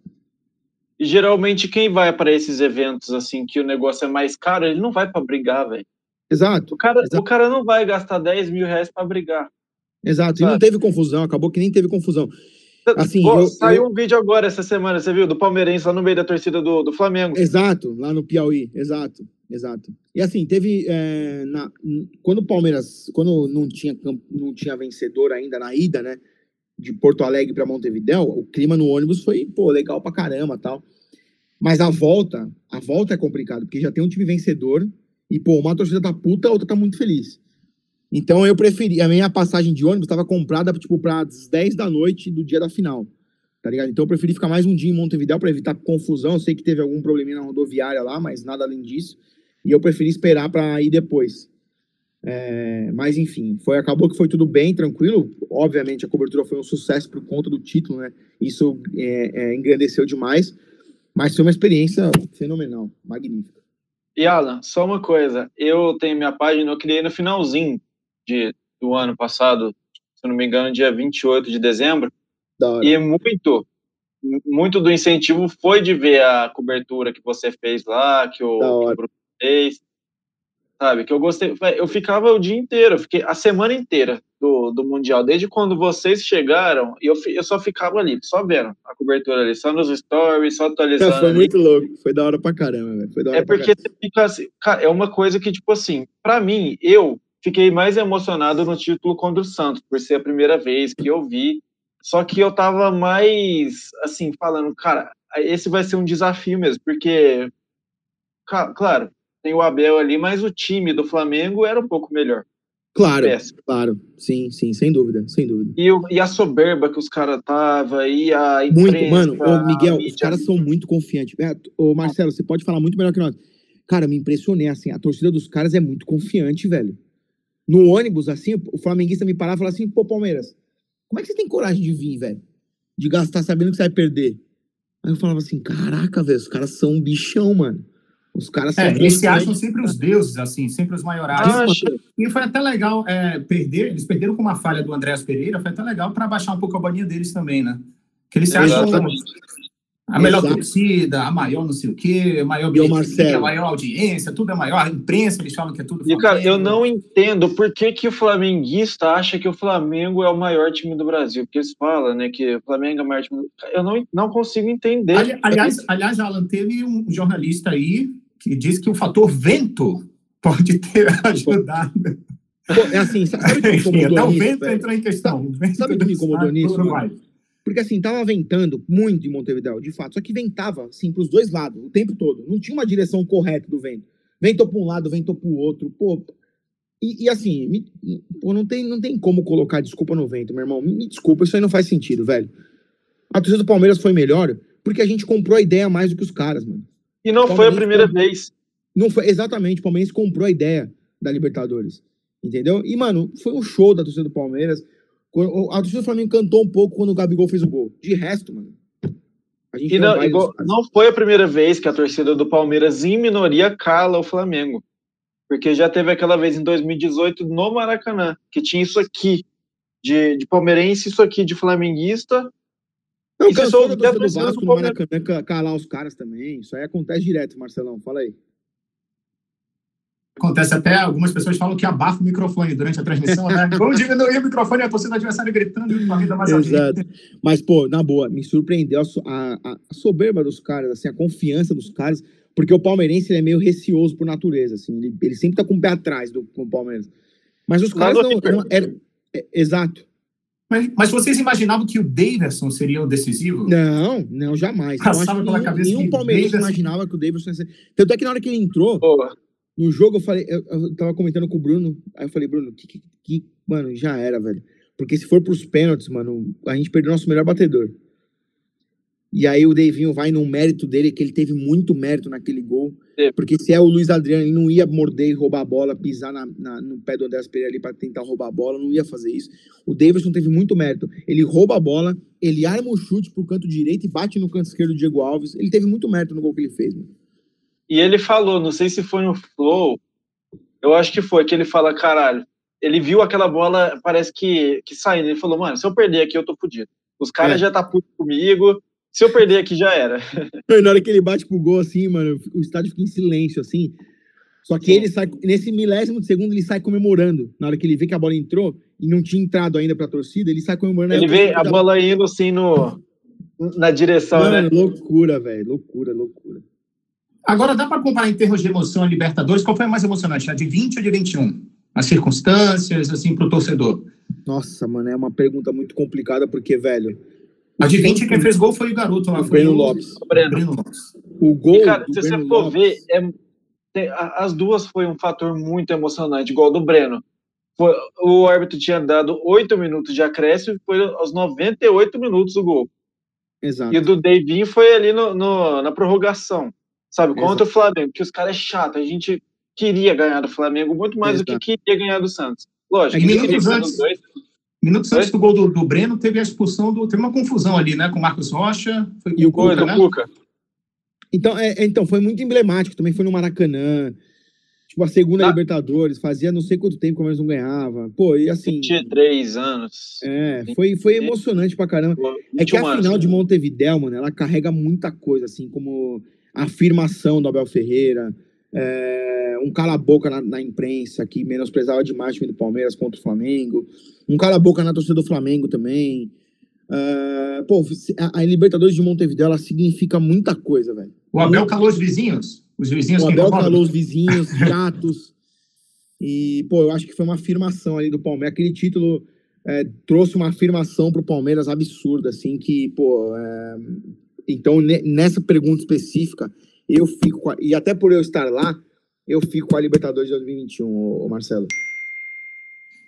E geralmente quem vai para esses eventos assim que o negócio é mais caro, ele não vai para brigar, velho. Exato. O cara, exato. o cara não vai gastar 10 mil reais para brigar. Exato. Sabe? E não teve confusão, acabou que nem teve confusão. Assim, Pô, eu, saiu eu... um vídeo agora essa semana, você viu? Do palmeirense lá no meio da torcida do, do Flamengo. Exato, lá no Piauí, exato, exato. E assim, teve. É, na, quando o Palmeiras, quando não tinha, não tinha vencedor ainda na ida, né? De Porto Alegre para Montevidéu, o clima no ônibus foi, pô, legal pra caramba tal. Mas a volta, a volta é complicado, porque já tem um time vencedor e, pô, uma torcida tá puta, a outra tá muito feliz. Então eu preferi. A minha passagem de ônibus estava comprada tipo para as 10 da noite do dia da final. Tá ligado? Então eu preferi ficar mais um dia em Montevideo para evitar confusão. Eu sei que teve algum probleminha na rodoviária lá, mas nada além disso. E eu preferi esperar para ir depois. É, mas enfim, foi acabou que foi tudo bem, tranquilo. Obviamente a cobertura foi um sucesso por conta do título, né? Isso é, é, engrandeceu demais. Mas foi uma experiência fenomenal, magnífica. E Alan, só uma coisa, eu tenho minha página, eu criei no finalzinho de, do ano passado, se não me engano, dia 28 de dezembro. E muito, muito do incentivo foi de ver a cobertura que você fez lá, que o, que o Bruno fez. Sabe, que eu gostei. Eu ficava o dia inteiro, eu fiquei a semana inteira do, do Mundial, desde quando vocês chegaram, eu, eu só ficava ali, só vendo a cobertura ali, só nos stories, só *laughs* atualizando. foi ali. muito louco, foi da hora pra caramba, velho. Foi da hora é porque fica assim, é uma coisa que, tipo assim, pra mim, eu, fiquei mais emocionado no título contra o Santos, por ser a primeira vez que eu vi. Só que eu tava mais, assim, falando, cara, esse vai ser um desafio mesmo, porque, claro, tem o Abel ali, mas o time do Flamengo era um pouco melhor. Claro, claro, sim, sim, sem dúvida, sem dúvida. E, o, e a soberba que os caras tava, e a imprensa, Muito, mano, ô Miguel, os caras são muito confiantes. É, ô Marcelo, você pode falar muito melhor que nós. Cara, me impressionei, assim, a torcida dos caras é muito confiante, velho no ônibus, assim, o flamenguista me parava e falava assim, pô, Palmeiras, como é que você tem coragem de vir, velho? De gastar sabendo que você vai perder? Aí eu falava assim, caraca, velho, os caras são um bichão, mano. Os caras é, eles se acham sempre os deuses, assim, sempre os maiorais. Ah, e foi até legal é, perder, eles perderam com uma falha do Andréas Pereira, foi até legal para baixar um pouco a bolinha deles também, né? Que eles se acham a melhor Exato. torcida, a maior não sei o quê, a maior bilheteria, a maior audiência, tudo é maior. A imprensa, eles falam que é tudo Flamengo. E, cara, eu não entendo por que, que o flamenguista acha que o Flamengo é o maior time do Brasil. Porque eles falam, né, que o Flamengo é o maior time do Eu não, não consigo entender. Ali, aliás, aliás, Alan, teve um jornalista aí que disse que o fator vento pode ter *laughs* ajudado. Pô, é assim, sabe o que me *laughs* incomodou Até o vento entrou em questão. Sabe o que me incomodou nisso? Porque assim, tava ventando muito em Montevideo, de fato. Só que ventava, assim, pros dois lados, o tempo todo. Não tinha uma direção correta do vento. Ventou para um lado, ventou para o outro. Pô, E, e assim, me, pô, não, tem, não tem como colocar desculpa no vento, meu irmão. Me desculpa, isso aí não faz sentido, velho. A torcida do Palmeiras foi melhor porque a gente comprou a ideia mais do que os caras, mano. E não foi a primeira vez. Não foi, exatamente, o Palmeiras comprou a ideia da Libertadores. Entendeu? E, mano, foi um show da torcida do Palmeiras. A torcida do Flamengo cantou um pouco quando o Gabigol fez o gol. De resto, mano. e não, igual, não foi a primeira vez que a torcida do Palmeiras, em minoria, cala o Flamengo. Porque já teve aquela vez em 2018 no Maracanã, que tinha isso aqui de, de palmeirense, isso aqui de flamenguista. Não, cansou da torcida do Vasco no Maracanã calar os caras também. Isso aí acontece direto, Marcelão. Fala aí. Acontece até, algumas pessoas falam que abafa o microfone durante a transmissão, né? *laughs* Vamos diminuir o microfone e a torcida adversária gritando com a vida mais Exato. Mas, pô, na boa, me surpreendeu a, a, a, soberba dos caras, assim, a confiança dos caras, porque o palmeirense é meio receoso por natureza, assim, ele, ele sempre tá com o pé atrás do com o Palmeiras. Mas os caras não, não era, é, exato. Mas, mas, vocês imaginavam que o Davidson seria o decisivo? Não, não, jamais. Passava pela cabeça nenhum palmeirense Davidson... imaginava que o Davidson ia ser... Tanto é que na hora que ele entrou... Boa no jogo eu falei, eu, eu tava comentando com o Bruno, aí eu falei, Bruno, que, que, que, mano, já era, velho. Porque se for pros pênaltis, mano, a gente perdeu nosso melhor batedor. E aí o Davinho vai no mérito dele, que ele teve muito mérito naquele gol. Porque se é o Luiz Adriano, ele não ia morder e roubar a bola, pisar na, na, no pé do André Pereira ali para tentar roubar a bola, não ia fazer isso. O Davidson teve muito mérito. Ele rouba a bola, ele arma o chute pro canto direito e bate no canto esquerdo do Diego Alves. Ele teve muito mérito no gol que ele fez, mano. E ele falou, não sei se foi no Flow, eu acho que foi, que ele fala, caralho, ele viu aquela bola, parece que, que saindo, ele falou, mano, se eu perder aqui, eu tô fudido. Os caras é. já tá puto comigo, se eu perder aqui, já era. *laughs* Na hora que ele bate pro gol, assim, mano, o estádio fica em silêncio, assim. Só que Sim. ele sai, nesse milésimo de segundo, ele sai comemorando. Na hora que ele vê que a bola entrou e não tinha entrado ainda pra torcida, ele sai comemorando. Ele vê a bola indo, assim, no, na direção, mano, né? loucura, velho, loucura, loucura. Agora, dá para comparar em termos de emoção a Libertadores? Qual foi a mais emocionante, a de 20 ou de 21? As circunstâncias, assim, para o torcedor? Nossa, mano, é uma pergunta muito complicada, porque, velho. A de 20, quem fez gol foi o garoto lá, o Breno Lopes. O Breno. Breno Lopes. O gol. E, cara, se você for Lopes... ver, é, tem, as duas foi um fator muito emocionante, igual do Breno. Foi, o árbitro tinha dado 8 minutos de acréscimo e foi aos 98 minutos o gol. Exato. E o do Davinho foi ali no, no na prorrogação sabe? Contra Exato. o Flamengo, que os caras é chato. A gente queria ganhar do Flamengo muito mais Exato. do que queria ganhar do Santos. Lógico, é, minutos antes, minutos antes do gol do, do, Breno, teve a expulsão do. Teve uma confusão ali, né? Com o Marcos Rocha. Foi e o Cuca, né? Cuca. Então, é, é, então, foi muito emblemático. Também foi no Maracanã. Tipo, a segunda ah. Libertadores, fazia não sei quanto tempo que o não ganhava. Pô, e assim. 23 anos. É, foi, foi emocionante pra caramba. É que a final de Montevidéu, mano, ela carrega muita coisa, assim, como afirmação do Abel Ferreira, é, um cala-boca na, na, imprensa que menosprezava demais o time do Palmeiras contra o Flamengo, um cala-boca na torcida do Flamengo também. É, pô, a, a, Libertadores de Montevideo ela significa muita coisa, velho. O Abel calou os vizinhos? Os vizinhos o Abel calou os vizinhos, chatos. e, pô, eu acho que foi uma afirmação ali do Palmeiras. Aquele título é, trouxe uma afirmação pro Palmeiras absurda, assim, que, pô, é, então, nessa pergunta específica, eu fico. A, e até por eu estar lá, eu fico com a Libertadores de 2021, ô, ô Marcelo.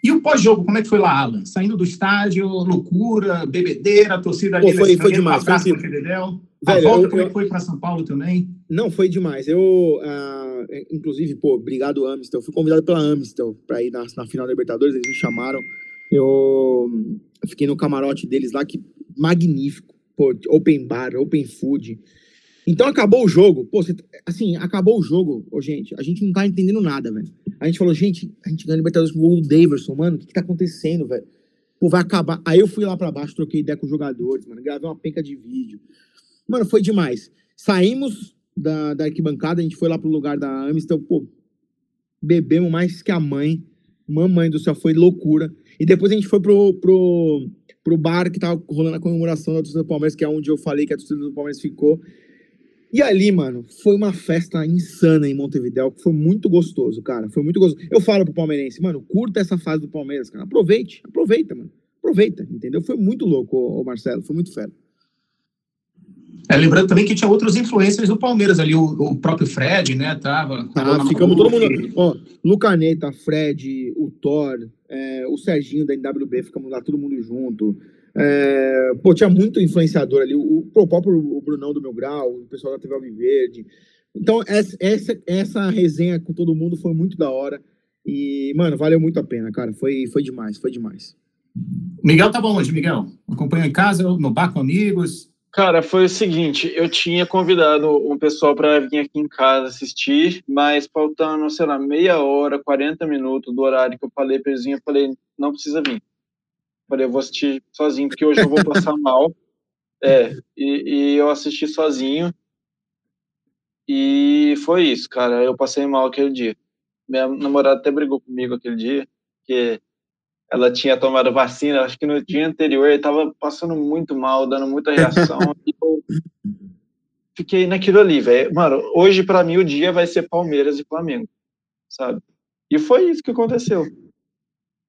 E o pós-jogo, como é que foi lá, Alan? Saindo do estádio, loucura, bebedeira, torcida ali. Pô, foi, foi demais. Foi assim, Velho, a volta, eu, como é que foi para São Paulo também? Não, foi demais. Eu, uh, inclusive, pô, obrigado, Amistel. Eu fui convidado pela Amistel para ir na, na, final da Libertadores, eles me chamaram. Eu, eu fiquei no camarote deles lá, que magnífico pô, open bar, open food. Então acabou o jogo. Pô, você, assim, acabou o jogo, ô, gente. A gente não tá entendendo nada, velho. A gente falou, gente, a gente ganhou Libertadores com o gol do Daverson, mano. O que, que tá acontecendo, velho? Pô, vai acabar. Aí eu fui lá para baixo, troquei ideia com os jogadores, mano. Gravei uma penca de vídeo. Mano, foi demais. Saímos da, da arquibancada, a gente foi lá pro lugar da Amistel, pô, bebemos mais que a mãe. Mamãe do céu, foi loucura. E depois a gente foi pro, pro pro bar que tava rolando a comemoração da torcida do Palmeiras, que é onde eu falei que a torcida do Palmeiras ficou. E ali, mano, foi uma festa insana em Montevidéu, que foi muito gostoso, cara. Foi muito gostoso. Eu falo pro palmeirense, mano, curta essa fase do Palmeiras, cara. Aproveite, aproveita, mano. Aproveita, entendeu? Foi muito louco, o Marcelo, foi muito fera. É, lembrando também que tinha outros influências do Palmeiras ali, o, o próprio Fred, né? Tava. Ah, ficamos todo mundo. Ó, Lucaneta, Fred, o Thor, é, o Serginho da NWB, ficamos lá todo mundo junto. É, pô, tinha muito influenciador ali. O, o próprio o Brunão do Meu Grau, o pessoal da TV Alviverde. Então, essa, essa, essa resenha com todo mundo foi muito da hora. E, mano, valeu muito a pena, cara. Foi, foi demais, foi demais. Miguel tá bom hoje, Miguel? Acompanhou em casa, no bar com amigos? Cara, foi o seguinte, eu tinha convidado um pessoal para vir aqui em casa assistir, mas faltando, sei lá, meia hora, 40 minutos do horário que eu falei pra eles, eu falei, não precisa vir. Falei, eu vou assistir sozinho, porque hoje eu vou passar *laughs* mal. É, e, e eu assisti sozinho. E foi isso, cara. Eu passei mal aquele dia. Minha namorada até brigou comigo aquele dia, que ela tinha tomado vacina, acho que no dia anterior ele estava passando muito mal, dando muita reação. *laughs* e eu fiquei naquilo ali, velho. Mano, hoje para mim o dia vai ser Palmeiras e Flamengo, sabe? E foi isso que aconteceu.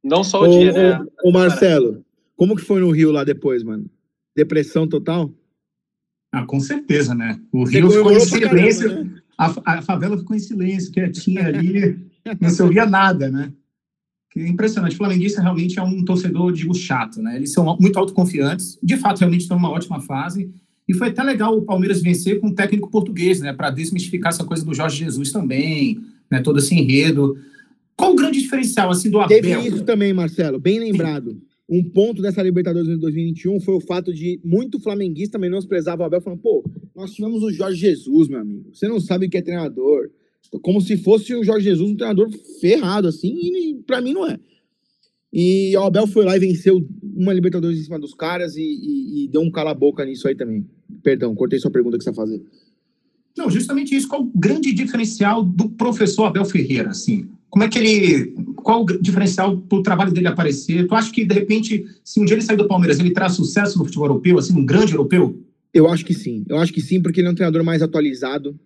Não só o ô, dia, né? Ô, Marcelo, como que foi no Rio lá depois, mano? Depressão total? Ah, com certeza, né? O Rio ficou em silêncio, caramba, né? a, a favela ficou em silêncio, quietinha ali, não se ouvia nada, né? Que é impressionante. O flamenguista realmente é um torcedor, digo, chato, né? Eles são muito autoconfiantes, de fato, realmente estão numa ótima fase. E foi até legal o Palmeiras vencer com um técnico português, né? Para desmistificar essa coisa do Jorge Jesus também, né? Todo esse enredo. Qual o grande diferencial, assim, do Abel? Teve isso também, Marcelo, bem lembrado. Um ponto dessa Libertadores de 2021 foi o fato de muito flamenguista menosprezava o Abel, falando, pô, nós tivemos o Jorge Jesus, meu amigo. Você não sabe o que é treinador como se fosse o Jorge Jesus um treinador ferrado, assim, e para mim não é. E o Abel foi lá e venceu uma Libertadores em cima dos caras e, e, e deu um cala-boca nisso aí também. Perdão, cortei sua pergunta que você vai fazer. Não, justamente isso. Qual o grande diferencial do professor Abel Ferreira, assim? Como é que ele... Qual o diferencial para o trabalho dele aparecer? Tu acha que, de repente, se um dia ele sair do Palmeiras, ele traz sucesso no futebol europeu, assim, um grande europeu? Eu acho que sim. Eu acho que sim, porque ele é um treinador mais atualizado.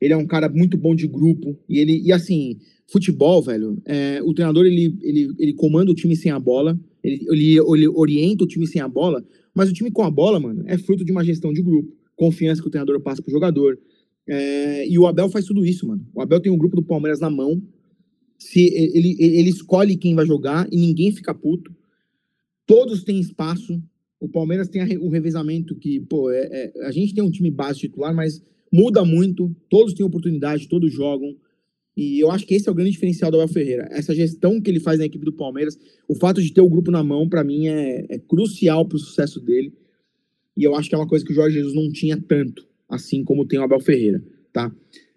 Ele é um cara muito bom de grupo. E ele, e assim, futebol, velho, é, o treinador ele, ele, ele comanda o time sem a bola, ele, ele, ele orienta o time sem a bola, mas o time com a bola, mano, é fruto de uma gestão de grupo, confiança que o treinador passa pro jogador. É, e o Abel faz tudo isso, mano. O Abel tem um grupo do Palmeiras na mão. Se ele, ele escolhe quem vai jogar e ninguém fica puto. Todos têm espaço. O Palmeiras tem o revezamento que, pô, é, é, a gente tem um time base titular, mas muda muito, todos têm oportunidade, todos jogam. E eu acho que esse é o grande diferencial do Abel Ferreira. Essa gestão que ele faz na equipe do Palmeiras, o fato de ter o grupo na mão, para mim, é, é crucial para o sucesso dele. E eu acho que é uma coisa que o Jorge Jesus não tinha tanto, assim como tem o Abel Ferreira, tá?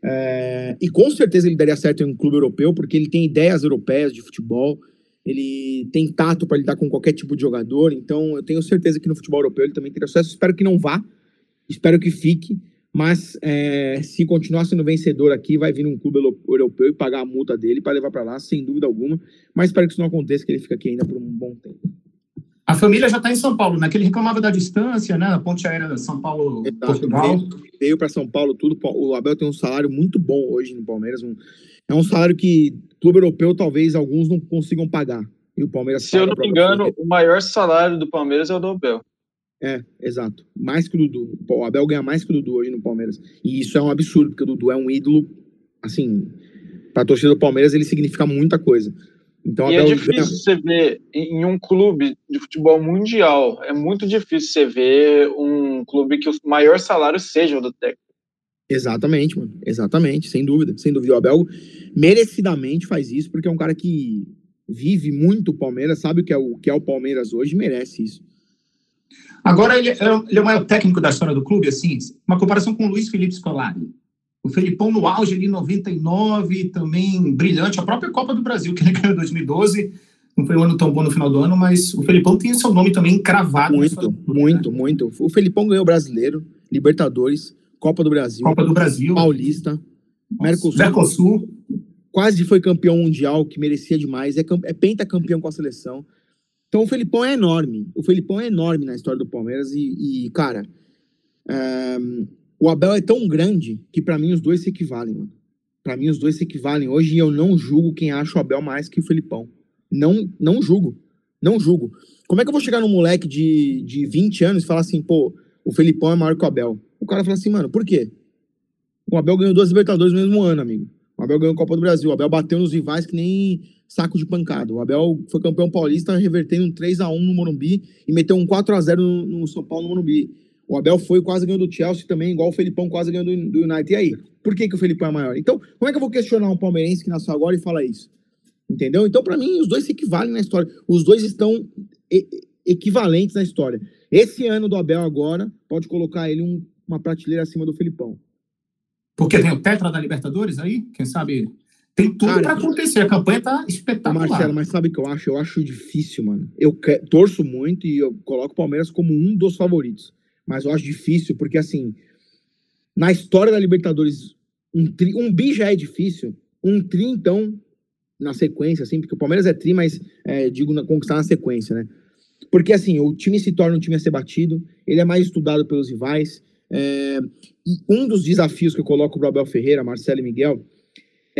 É, e com certeza ele daria certo em um clube europeu, porque ele tem ideias europeias de futebol, ele tem tato para lidar com qualquer tipo de jogador. Então, eu tenho certeza que no futebol europeu ele também teria sucesso. Espero que não vá, espero que fique. Mas é, se continuar sendo vencedor aqui, vai vir um clube europeu e pagar a multa dele para levar para lá, sem dúvida alguma. Mas espero que isso não aconteça, que ele fique aqui ainda por um bom tempo. A família já está em São Paulo, né? Que ele reclamava da distância, né? A ponte aérea São Paulo, Exato. Portugal. Veio, veio para São Paulo tudo. O Abel tem um salário muito bom hoje no Palmeiras. Um, é um salário que clube europeu talvez alguns não consigam pagar. E o Palmeiras. Se eu não me engano, o maior salário do Palmeiras é o do Abel. É, exato. Mais que o Dudu. O Abel ganha mais que o Dudu hoje no Palmeiras. E isso é um absurdo, porque o Dudu é um ídolo, assim, para a torcida do Palmeiras ele significa muita coisa. Então, e é difícil ganha... você ver em um clube de futebol mundial, é muito difícil você ver um clube que o maior salário seja o do técnico. Exatamente, mano. Exatamente, sem dúvida. Sem dúvida. O Abel merecidamente faz isso, porque é um cara que vive muito o Palmeiras, sabe o que é o, que é o Palmeiras hoje, merece isso. Agora, ele é, ele é o maior técnico da história do clube, assim, uma comparação com o Luiz Felipe Scolari. O Felipão no auge ali, 99, também brilhante. A própria Copa do Brasil, que ele *laughs* ganhou em 2012, não foi um ano tão bom no final do ano, mas o Felipão tem seu nome também cravado. Muito, muito, né? muito. O Felipão ganhou Brasileiro, Libertadores, Copa do Brasil. Copa do Brasil. Paulista, Mercosul. Mercosul. Quase foi campeão mundial, que merecia demais. É, é pentacampeão com a seleção. Então o Felipão é enorme. O Felipão é enorme na história do Palmeiras e, e cara, é, o Abel é tão grande que para mim os dois se equivalem, mano. Pra mim os dois se equivalem hoje eu não julgo quem acha o Abel mais que o Felipão. Não, não julgo. Não julgo. Como é que eu vou chegar num moleque de, de 20 anos e falar assim, pô, o Felipão é maior que o Abel? O cara fala assim, mano, por quê? O Abel ganhou duas Libertadores no mesmo ano, amigo. O Abel ganhou a Copa do Brasil. O Abel bateu nos rivais que nem saco de pancada. O Abel foi campeão paulista revertendo um 3x1 no Morumbi e meteu um 4x0 no, no São Paulo no Morumbi. O Abel foi quase ganhou do Chelsea também, igual o Felipão quase ganhou do, do United. E aí? Por que, que o Felipão é maior? Então, como é que eu vou questionar um palmeirense que nasceu agora e fala isso? Entendeu? Então, para mim, os dois se equivalem na história. Os dois estão e, equivalentes na história. Esse ano do Abel agora, pode colocar ele um, uma prateleira acima do Felipão. Porque tem o Tetra da Libertadores aí, quem sabe tem tudo para acontecer. A campanha tá espetacular. Marcelo, mas sabe o que eu acho? Eu acho difícil, mano. Eu que, torço muito e eu coloco o Palmeiras como um dos favoritos. Mas eu acho difícil, porque assim, na história da Libertadores, um, tri, um bi já é difícil. Um tri, então, na sequência, assim, porque o Palmeiras é tri, mas é, digo na, conquistar na sequência, né? Porque assim, o time se torna um time a ser batido, ele é mais estudado pelos rivais. É, e um dos desafios que eu coloco para o Abel Ferreira, Marcelo e Miguel,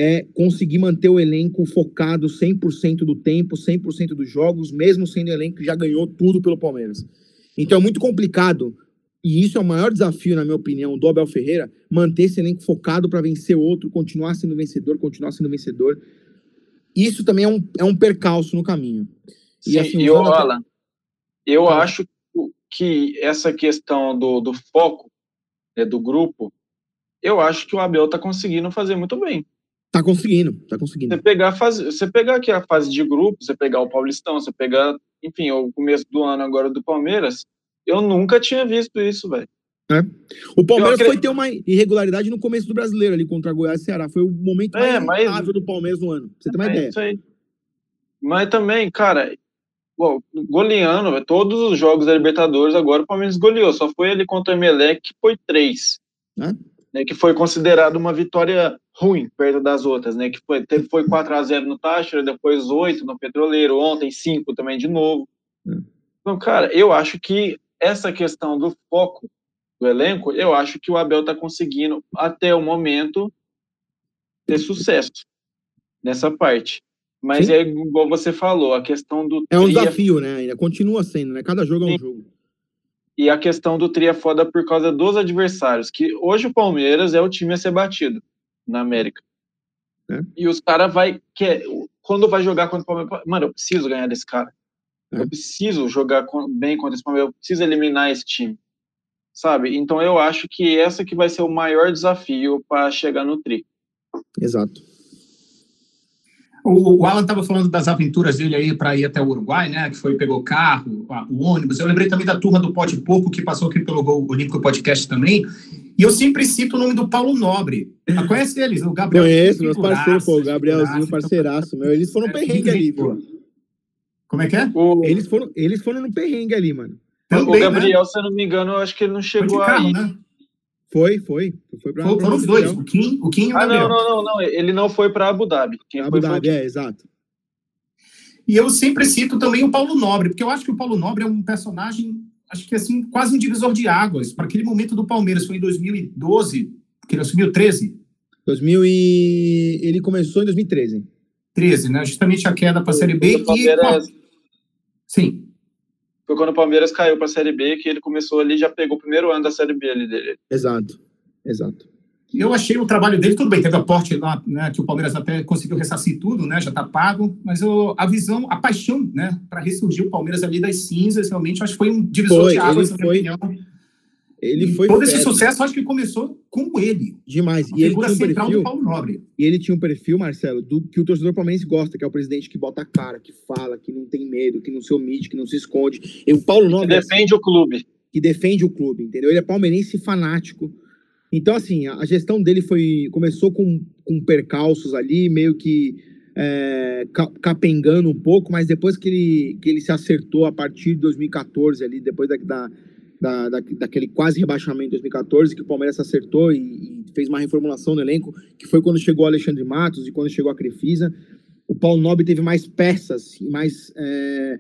é conseguir manter o elenco focado 100% do tempo, 100% dos jogos, mesmo sendo o elenco que já ganhou tudo pelo Palmeiras. Então é muito complicado, e isso é o maior desafio, na minha opinião, do Abel Ferreira, manter esse elenco focado para vencer outro, continuar sendo vencedor, continuar sendo vencedor. Isso também é um, é um percalço no caminho. E, Sim, assim, e Alan, eu acho que essa questão do, do foco né, do grupo, eu acho que o Abel está conseguindo fazer muito bem. Tá conseguindo, tá conseguindo. Você pegar, fase, você pegar aqui a fase de grupo, você pegar o Paulistão, você pegar, enfim, o começo do ano agora do Palmeiras, eu nunca tinha visto isso, velho. É. O Palmeiras acredito... foi ter uma irregularidade no começo do brasileiro ali contra Goiás e Ceará. Foi o momento é, mais mas... do Palmeiras no ano. Pra você ter uma é ideia. Isso aí. Mas também, cara, bom, goleando, todos os jogos da Libertadores agora o Palmeiras goleou. Só foi ali contra o Emelec que foi três. É? Né, que foi considerado uma vitória ruim perto das outras, né? Que foi, teve, foi 4 a 0 no Táchira, depois 8 no Petroleiro, ontem 5 também de novo. Hum. Então, cara, eu acho que essa questão do foco do elenco, eu acho que o Abel está conseguindo, até o momento, ter sucesso nessa parte. Mas Sim. é igual você falou, a questão do. É um tria... desafio, né? Ainda continua sendo, né? Cada jogo é um jogo. E a questão do tri é foda por causa dos adversários, que hoje o Palmeiras é o time a ser batido na América. É. E os caras vai que quando vai jogar contra o Palmeiras, mano, eu preciso ganhar desse cara. É. Eu preciso jogar bem contra esse Palmeiras, eu preciso eliminar esse time. Sabe? Então eu acho que essa que vai ser o maior desafio para chegar no tri. Exato. O, o Alan estava falando das aventuras dele aí para ir até o Uruguai, né? Que foi pegou carro, o ônibus. Eu lembrei também da turma do Pote Pouco que passou aqui pelo Olímpico Podcast também. E eu sempre cito o nome do Paulo Nobre. Ah, conhece eles? O Gabriel. Conheço, meus parceiros, pô, o Gabrielzinho, parceiraço, meu. Eles foram no é, perrengue ali, viu? Como é que é? Eles foram, eles foram no perrengue ali, mano. Também, o Gabriel, né? se eu não me engano, eu acho que ele não chegou carro, aí. Né? Foi, foi. Foi pra, Foram os dois, o Kim, o Kim e o Ah, não, não, não, não. Ele não foi para Abu Dhabi. Quem Abu Dhabi, é, exato. E eu sempre cito também o Paulo Nobre, porque eu acho que o Paulo Nobre é um personagem, acho que assim, quase um divisor de águas. Para aquele momento do Palmeiras, foi em 2012, que ele assumiu 13? 2000 e... Ele começou em 2013. 13, né? Justamente a queda para a Série B. E... Sim. Foi quando o Palmeiras caiu para a Série B que ele começou ali, já pegou o primeiro ano da Série B ali dele. Exato, exato. Eu achei o trabalho dele, tudo bem, teve aporte lá, né, que o Palmeiras até conseguiu ressarcir tudo, né, já está pago, mas eu, a visão, a paixão, né, para ressurgir o Palmeiras ali das cinzas, realmente, acho que foi um divisor foi, de águas, na minha opinião. Ele foi todo esse sucesso acho que começou com ele. Demais. E ele tinha um perfil, Paulo Nobre. E ele tinha um perfil, Marcelo, do que o torcedor palmeirense gosta, que é o presidente que bota a cara, que fala, que não tem medo, que não se omite, que não se esconde. E o Paulo Nobre que defende o clube. Que defende o clube, entendeu? Ele é palmeirense fanático. Então assim, a gestão dele foi começou com, com percalços ali, meio que é, capengando um pouco, mas depois que ele, que ele se acertou a partir de 2014 ali, depois da, da da, da, daquele quase rebaixamento em 2014, que o Palmeiras acertou e, e, fez uma reformulação no elenco, que foi quando chegou o Alexandre Matos e quando chegou a Crefisa. O Paulo Nobre teve mais peças e mais é,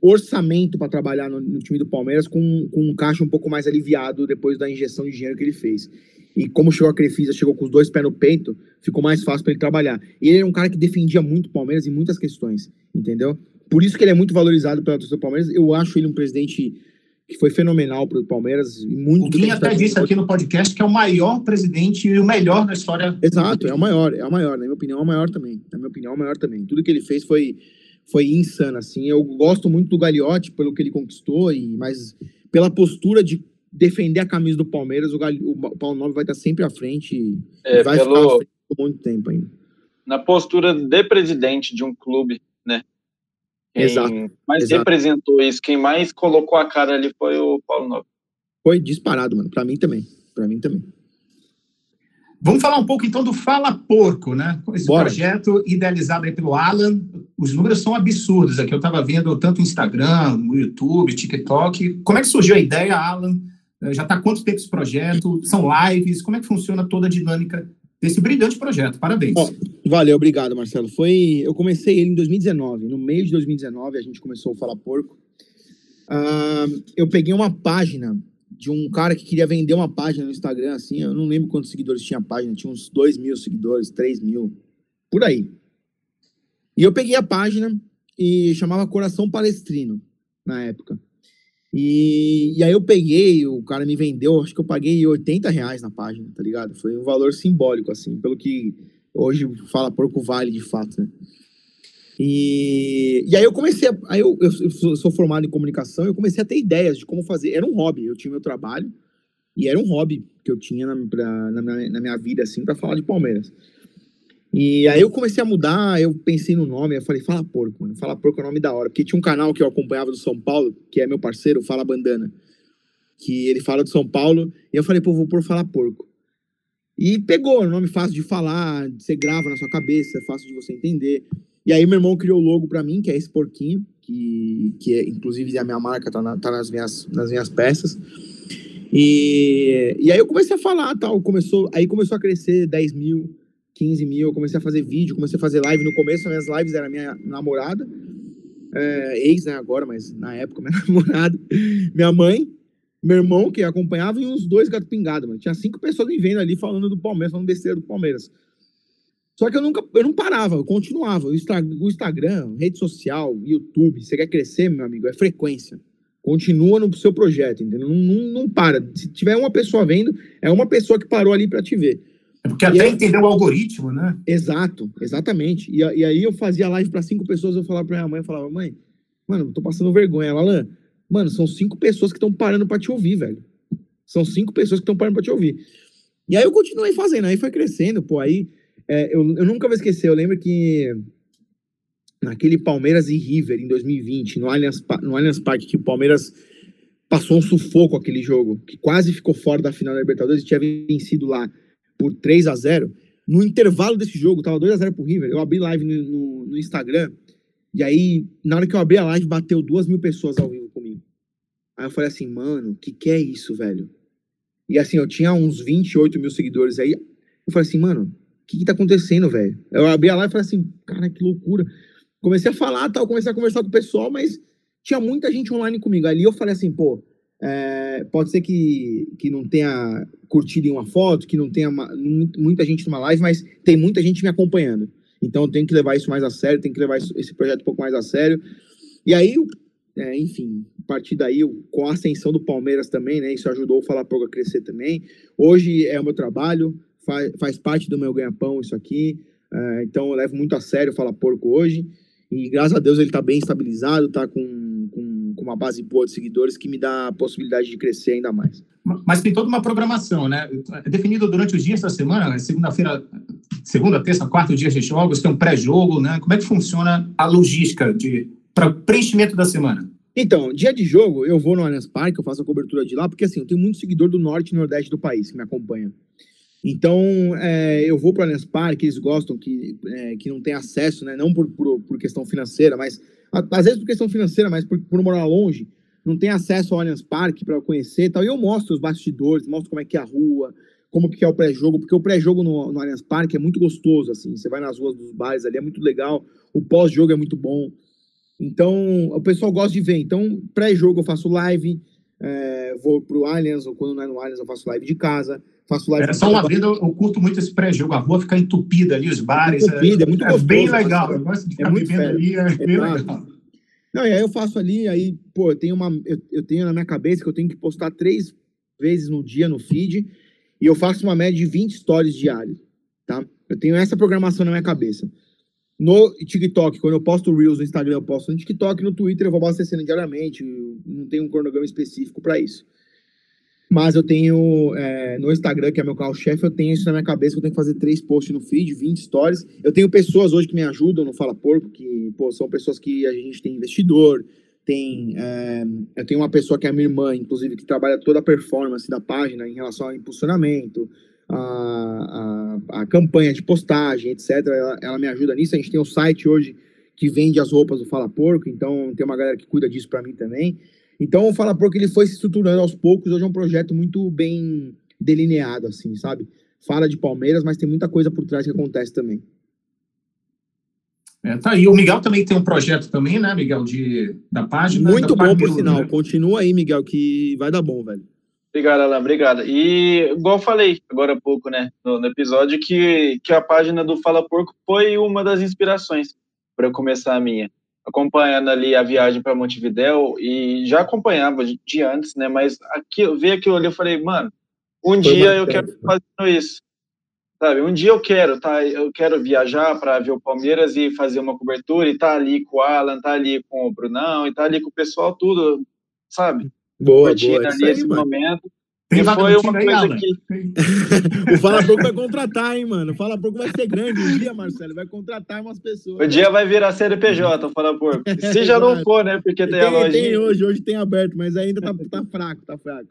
orçamento para trabalhar no, no, time do Palmeiras, com, com um caixa um pouco mais aliviado depois da injeção de dinheiro que ele fez. E como chegou a Crefisa, chegou com os dois pés no peito, ficou mais fácil para ele trabalhar. E ele era um cara que defendia muito o Palmeiras em muitas questões, entendeu? Por isso que ele é muito valorizado pela torcida do Palmeiras. Eu acho ele um presidente que foi fenomenal para o Palmeiras. E muito o Guinha até disse aqui no podcast que é o maior presidente e o melhor da história. Exato, é o maior, é o maior. Na minha opinião, é o maior também. Na minha opinião, é o maior também. Tudo que ele fez foi, foi insano, assim. Eu gosto muito do Gagliotti pelo que ele conquistou, e mas pela postura de defender a camisa do Palmeiras, o, Gal... o Paulo Nobre vai estar sempre à frente e é, vai pelo... ficar à frente por muito tempo ainda. Na postura de presidente de um clube, Quem Exato. mais exato. representou isso, quem mais colocou a cara ali foi o Paulo Nobre. Foi disparado, mano. Pra mim também. Pra mim também. Vamos falar um pouco então do Fala Porco, né? Esse Bora. projeto idealizado aí pelo Alan. Os números são absurdos aqui. Eu estava vendo tanto no Instagram, no YouTube, TikTok. Como é que surgiu a ideia, Alan? Eh, Já está há quanto tempo esse projeto? São lives? Como é que funciona toda a dinâmica desse brilhante projeto? Parabéns. Valeu, obrigado, Marcelo. Foi, eu comecei ele em 2019. No meio de 2019 a gente começou o Fala Porco. Ah, eu peguei uma página de um cara que queria vender uma página no Instagram, assim, eu não lembro quantos seguidores tinha a página, tinha uns 2 mil seguidores, 3 mil, por aí. E eu peguei a página e chamava Coração Palestrino, na época. E, e aí eu peguei, o cara me vendeu, acho que eu paguei 80 reais na página, tá ligado? Foi um valor simbólico, assim, pelo que hoje fala porco vale de fato, né? E, e aí eu comecei, a, aí eu, eu sou- sou formado em comunicação, eu comecei a ter ideias de como fazer. Era um hobby, eu tinha meu trabalho e era um hobby que eu tinha na, pra- na, minha, na minha vida, assim, para falar de Palmeiras. E aí eu comecei a mudar, eu pensei no nome, eu falei, Fala Porco, mano, Fala Porco é o nome da hora. Porque tinha um canal que eu acompanhava do São Paulo, que é meu parceiro, Fala Bandana, que ele fala do São Paulo, e eu falei, pô, vou pôr Fala Porco. E pegou, é nome fácil de falar, você grava na sua cabeça, é fácil de você entender. E aí meu irmão criou o logo pra mim, que é esse porquinho, que, que é, inclusive a minha marca tá, na- tá nas, minhas, nas minhas peças. E, e aí eu comecei a falar, tal, começou, aí começou a crescer 10 mil, 15 mil, eu comecei a fazer vídeo, comecei a fazer live no começo, as minhas lives era minha namorada, é, ex, né, agora, mas na época *laughs* minha namorada, minha mãe, meu irmão que acompanhava e uns dois gato pingado, mano. Tinha cinco pessoas me vendo ali falando do Palmeiras, falando besteira do Palmeiras. Só que eu nunca, eu não parava, eu continuava. O, o Instagram, rede social, YouTube, você quer crescer, meu amigo, é frequência. Continua no seu projeto, entendeu? Não, não, não para. Se tiver uma pessoa vendo, é uma pessoa que parou ali para te ver. É porque até aí- entender o algoritmo, né? Exato, exatamente. E, e aí eu fazia live para cinco pessoas, eu falava pra minha mãe, eu falava, mãe, mano, eu tô passando vergonha. Ela, Alan, mano, são cinco pessoas que estão parando para te ouvir, velho. São cinco pessoas que estão parando para te ouvir. E aí eu continuei fazendo, aí foi crescendo, pô, aí é, eu, eu nunca vou esquecer, eu lembro que naquele Palmeiras e River em 2020, no Allianz, no Allianz Parque, que o Palmeiras passou um sufoco aquele jogo, que quase ficou fora da final da Libertadores e tinha vencido lá por 3 a 0 No intervalo desse jogo, tava 2 a 0 pro River, eu abri live no, no- no Instagram, e aí, na hora que eu abri a live, bateu duas mil pessoas ao vivo comigo. Aí eu falei assim, mano, que que é isso, velho? E assim, eu tinha uns 28 mil seguidores aí. Eu falei assim, mano, o que que tá acontecendo, velho? Eu abri a live e falei assim, cara, que loucura. Comecei a falar, tal, comecei a conversar com o pessoal, mas tinha muita gente online comigo. Ali eu falei assim, pô, é, pode ser que, que não tenha curtido em uma foto, que não tenha ma- mu- muita gente numa live, mas tem muita gente me acompanhando. Então eu tenho que levar isso mais a sério, tenho que levar isso- esse projeto um pouco mais a sério. E aí, é, enfim, a partir daí, com a ascensão do Palmeiras também, né? Isso ajudou o Fala Pouco a crescer também. Hoje é o meu trabalho, faz, faz parte do meu ganha-pão isso aqui. é, então eu levo muito a sério o Fala Porco hoje. E graças a Deus ele está bem estabilizado, está com uma base boa de seguidores que me dá a possibilidade de crescer ainda mais. Mas tem toda uma programação, né? É definido durante os dias da semana, segunda-feira, segunda, terça, quarto dias de jogos, tem um pré-jogo, né? Como é que funciona a logística de para preenchimento da semana? Então, dia de jogo, eu vou no Allianz Parque, eu faço a cobertura de lá, porque assim, eu tenho muito seguidor do norte e nordeste do país que me acompanha. Então, é, eu vou para o Allianz Parque, eles gostam que, é, que não tem acesso, né? Não por, por, por questão financeira, mas às vezes por questão financeira, mas por, por morar longe, não tem acesso ao Allianz Parque para conhecer e tal. E eu mostro os bastidores, mostro como é que é a rua, como que é o pré-jogo, porque o pré-jogo no, no Allianz Parque é muito gostoso, assim. Você vai nas ruas dos bares ali, é muito legal. O pós-jogo é muito bom. Então, o pessoal gosta de ver. Então, pré-jogo eu faço live, é, vou pro Allianz, ou quando não é no Allianz eu faço live de casa, faço live... É só uma venda, eu curto muito esse pré-jogo, a rua fica entupida ali, os bares. Entupida, é muito é bem gostoso, legal. Eu gosto de é ficar muito bebendo fera. ali, é bem Exato. legal. Não, e aí eu faço ali, aí, pô, eu tenho uma. Eu, eu tenho na minha cabeça que eu tenho que postar três vezes no dia no feed, e eu faço uma média de 20 stories diários, tá? Eu tenho essa programação na minha cabeça. No TikTok, quando eu posto Reels no Instagram, eu posto no TikTok, no Twitter eu vou abastecendo diariamente, não tenho um cronograma específico para isso. Mas eu tenho é, no Instagram, que é meu carro-chefe, eu tenho isso na minha cabeça, eu tenho que fazer três posts no feed, 20 stories. Eu tenho pessoas hoje que me ajudam no Fala Porco, que pô, são pessoas que a gente tem investidor, tem. É, eu tenho uma pessoa que é minha irmã, inclusive, que trabalha toda a performance da página em relação ao impulsionamento, a, a, a campanha de postagem, etc. Ela, ela me ajuda nisso. A gente tem o um site hoje que vende as roupas do Fala Porco, então tem uma galera que cuida disso para mim também. Então, o Fala Porco ele foi se estruturando aos poucos. Hoje é um projeto muito bem delineado, assim, sabe? Fala de Palmeiras, mas tem muita coisa por trás que acontece também. É, tá aí. O Miguel também tem um projeto também, né, Miguel, de, da página. Muito da bom, por sinal. Né? Continua aí, Miguel, que vai dar bom, velho. Obrigado, Alan, obrigado. E, igual eu falei agora há pouco, né, no, no, episódio, que, que a página do Fala Porco foi uma das inspirações para eu começar a minha acompanhando ali a viagem para Montevidéu e já acompanhava de, de, antes, né? Mas aqui, eu vi aquilo ali, eu falei, mano, um Foi dia eu quero fazer isso, sabe? Um dia eu quero, tá? Eu quero viajar para ver o Palmeiras e fazer uma cobertura e tá ali com o Alan, tá ali com o Brunão e tá ali com o pessoal tudo, sabe? Boa, boa. ali esse momento. Tem foi uma coisa aí, que. o Fala Pouco vai contratar, hein, mano? O Fala Pouco vai ser grande um dia, Marcelo. Vai contratar umas pessoas. O dia vai virar CNPJ, o Fala Pouco. *laughs* Se já não for, né? Porque tem, tem a loja. Tem hoje, hoje tem aberto, mas ainda tá, tá fraco, tá fraco.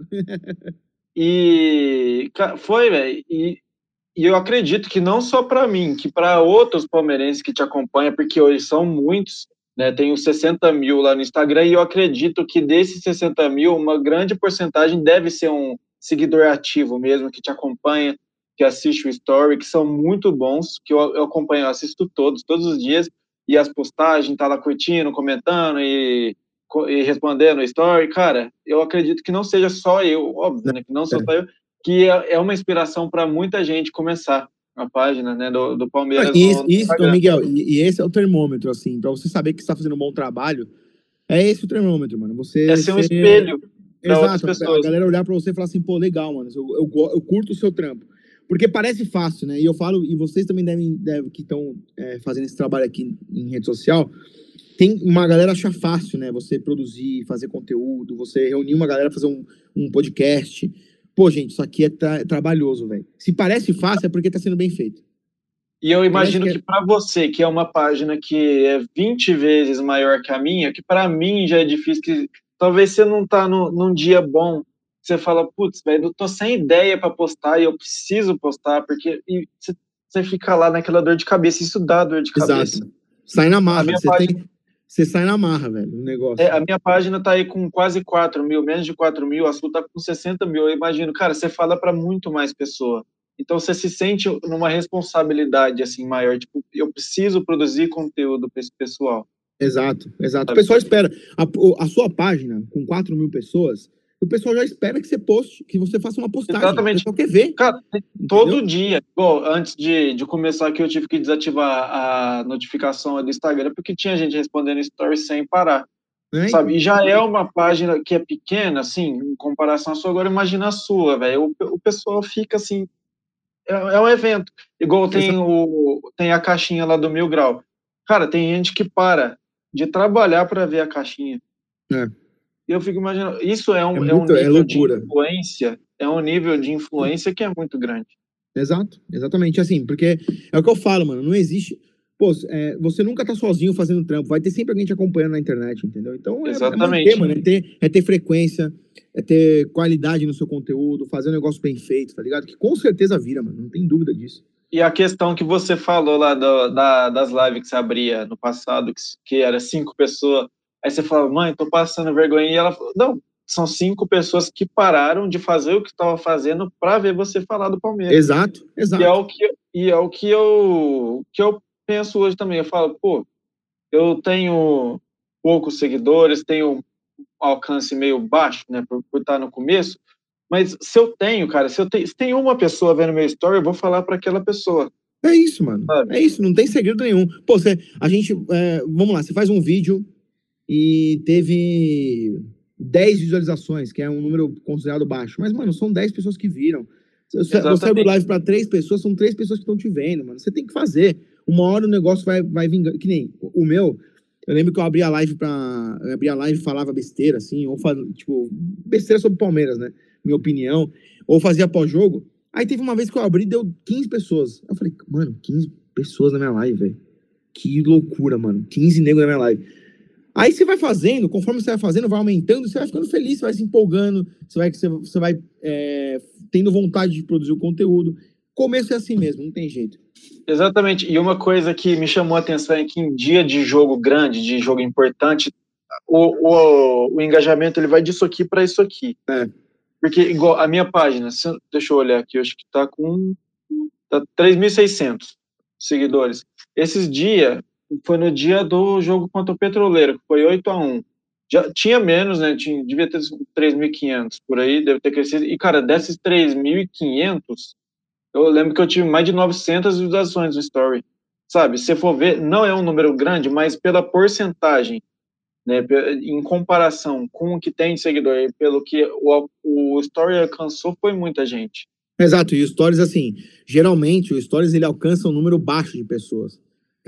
e foi, velho. E, e eu acredito que não só para mim, que para outros palmeirenses que te acompanham, porque hoje são muitos, né, tenho 60 mil lá no Instagram e eu acredito que desses 60 mil, uma grande porcentagem deve ser um, seguidor ativo mesmo, que te acompanha, que assiste o story, que são muito bons, que eu, eu acompanho, eu assisto todos, todos os dias, e as postagens, tá lá curtindo, comentando e, e respondendo o story, cara, eu acredito que não seja só eu, óbvio, né, que não sou só eu, que é, é uma inspiração para muita gente começar a página né, do, do Palmeiras. Isso, isso Miguel, e, e, esse é o termômetro, assim, para você saber que está fazendo um bom trabalho, é esse o termômetro, mano. Você é ser um espelho. Exato, a galera olhar para você e falar assim, pô, legal, mano, eu, eu, eu, curto o seu trampo. Porque parece fácil, né? E eu falo, e vocês também devem, devem que estão é, fazendo esse trabalho aqui em rede social, tem uma galera acha fácil, né? Você produzir, fazer conteúdo, você reunir uma galera, fazer um, um podcast. Pô, gente, isso aqui é, tra é trabalhoso, velho. Se parece fácil, é porque tá sendo bem feito. E eu imagino que, que para você, que é uma página que é 20 vezes maior que a minha, que para mim já é difícil, que Talvez você não tá no, num dia bom, você fala, putz, velho, eu tô sem ideia para postar e eu preciso postar, porque e você, você fica lá naquela dor de cabeça, isso dá dor de cabeça. Exato. Sai na marra, você, página... tem, você sai na marra, velho, o negócio. É, a minha página tá aí com quase 4 mil, menos de 4 mil, a sua tá com 60 mil, eu imagino, cara, você fala para muito mais pessoa. Então você se sente numa responsabilidade assim maior, tipo, eu preciso produzir conteúdo para esse pessoal. Exato, exato. O pessoal espera. A, a, sua página, com 4 mil pessoas, o pessoal já espera que você poste, que você faça uma postagem. Exatamente. O quer ver. Cara, todo dia. Bom, antes de, de começar aqui, eu tive que desativar a notificação do Instagram, porque tinha gente respondendo stories sem parar. É, sabe? E já é uma página que é pequena, assim, em comparação à sua. Agora, imagina a sua, velho. O, o pessoal fica assim. É, é um evento. Igual tem, o, tem a caixinha lá do Mil Grau. Cara, tem gente que para de trabalhar para ver a caixinha. É. Eu fico imaginando, isso é um, é, muito, é um nível é de influência, é um nível de influência que é muito grande. Exato, exatamente assim, porque é o que eu falo, mano, não existe. Pô, é, você nunca tá sozinho fazendo trampo, vai ter sempre alguém te acompanhando na internet, entendeu? Então é, exatamente. é manter, mano, é ter, é ter frequência, é ter qualidade no seu conteúdo, fazer um negócio bem feito, tá ligado? Que com certeza vira, mano, não tem dúvida disso. E a questão que você falou lá do, da, das lives que você abria no passado, que, que era cinco pessoas, aí você falava, mãe, tô passando vergonha, e ela falou, não, são cinco pessoas que pararam de fazer o que estava fazendo para ver você falar do Palmeiras. Exato, exato. E é o que, e é o que, eu, que eu penso hoje também. Eu falo, pô, eu tenho poucos seguidores, tenho um alcance meio baixo, né, por, por estar no começo, mas se eu tenho, cara, se eu tenho, se tem uma pessoa vendo meu story, eu vou falar para aquela pessoa. É isso, mano. Sabe? É isso, não tem segredo nenhum. Pô, você, a gente, é, vamos lá, você faz um vídeo e teve 10 visualizações, que é um número considerado baixo. Mas, mano, são 10 pessoas que viram. Você abre live para três pessoas, são três pessoas que estão te vendo, mano. Você tem que fazer. Uma hora o negócio vai, vai vingar. Que nem o meu, eu lembro que eu abri a live pra. Eu abri a live e falava besteira, assim, ou faz, tipo, besteira sobre Palmeiras, né? Minha opinião. Ou fazia pós-jogo. Aí teve uma vez que eu abri deu 15 pessoas. Eu falei, mano, 15 pessoas na minha live, velho. Que loucura, mano. 15 negros na minha live. Aí você vai fazendo, conforme você vai fazendo, vai aumentando, você vai ficando feliz, você vai se empolgando, você vai, você vai é, tendo vontade de produzir o conteúdo. Começo é assim mesmo, não tem jeito. Exatamente. E uma coisa que me chamou a atenção é que em dia de jogo grande, de jogo importante, o, o, o engajamento ele vai disso aqui para isso aqui. É. Porque, igual a minha página, deixa eu olhar aqui, eu acho que está com tá 3.600 seguidores. Esses dias, foi no dia do jogo contra o Petroleiro, que foi 8 a 1 já tinha menos, né? Tinha, devia ter 3.500 por aí, deve ter crescido. E, cara, desses 3.500, eu lembro que eu tive mais de 900 visualizações no Story. Sabe, se for ver, não é um número grande, mas pela porcentagem, né, em comparação com o que tem de seguidor, pelo que o, o Story alcançou, foi muita gente. Exato, e o Stories, assim, geralmente o Stories ele alcança um número baixo de pessoas.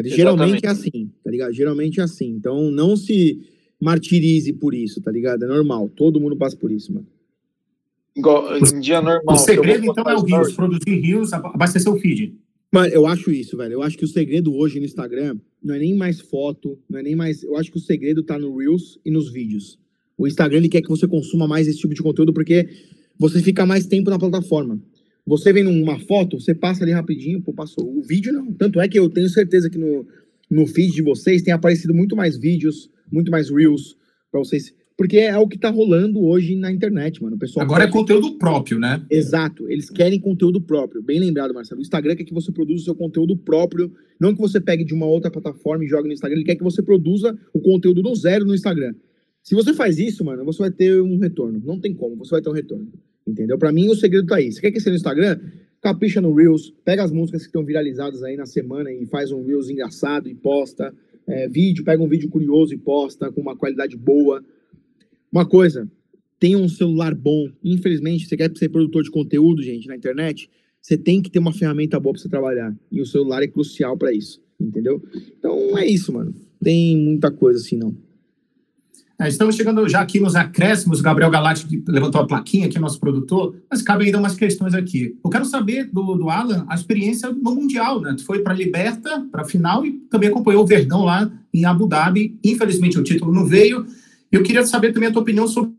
Geralmente é assim, tá ligado? Geralmente é assim. Então não se martirize por isso, tá ligado? É normal. Todo mundo passa por isso, mano. Igual, em dia normal. O segredo, então, é o Rios. Produzir Rios, abastecer o feed. Mano, eu acho isso, velho. Eu acho que o segredo hoje no Instagram não é nem mais foto, não é nem mais. Eu acho que o segredo tá no Reels e nos vídeos. O Instagram ele quer que você consuma mais esse tipo de conteúdo porque você fica mais tempo na plataforma. Você vem numa foto, você passa ali rapidinho, pô, passou. O vídeo não. Tanto é que eu tenho certeza que no, no feed de vocês tem aparecido muito mais vídeos, muito mais reels para vocês. Porque é o que tá rolando hoje na internet, mano. O pessoal Agora quer... é conteúdo próprio, né? Exato. Eles querem conteúdo próprio. Bem lembrado, Marcelo. O Instagram quer que você produza o seu conteúdo próprio. Não que você pegue de uma outra plataforma e jogue no Instagram. Ele quer que você produza o conteúdo do zero no Instagram. Se você faz isso, mano, você vai ter um retorno. Não tem como, você vai ter um retorno. Entendeu? Para mim, o segredo tá aí. Você quer que seja no Instagram? Capricha no Reels, pega as músicas que estão viralizadas aí na semana e faz um Reels engraçado e posta. É, vídeo, pega um vídeo curioso e posta com uma qualidade boa. Uma coisa, tenha um celular bom. Infelizmente, você quer ser produtor de conteúdo, gente, na internet, você tem que ter uma ferramenta boa para você trabalhar. E o celular é crucial para isso, entendeu? Então é isso, mano. Tem muita coisa assim, não. É, estamos chegando já aqui nos acréscimos. Gabriel Galati levantou a plaquinha aqui, nosso produtor, mas cabe ainda umas questões aqui. Eu quero saber do, do Alan a experiência no Mundial, né? Tu foi para a Liberta, para a final, e também acompanhou o Verdão lá em Abu Dhabi. Infelizmente o título não veio. Eu queria saber também a tua opinião sobre.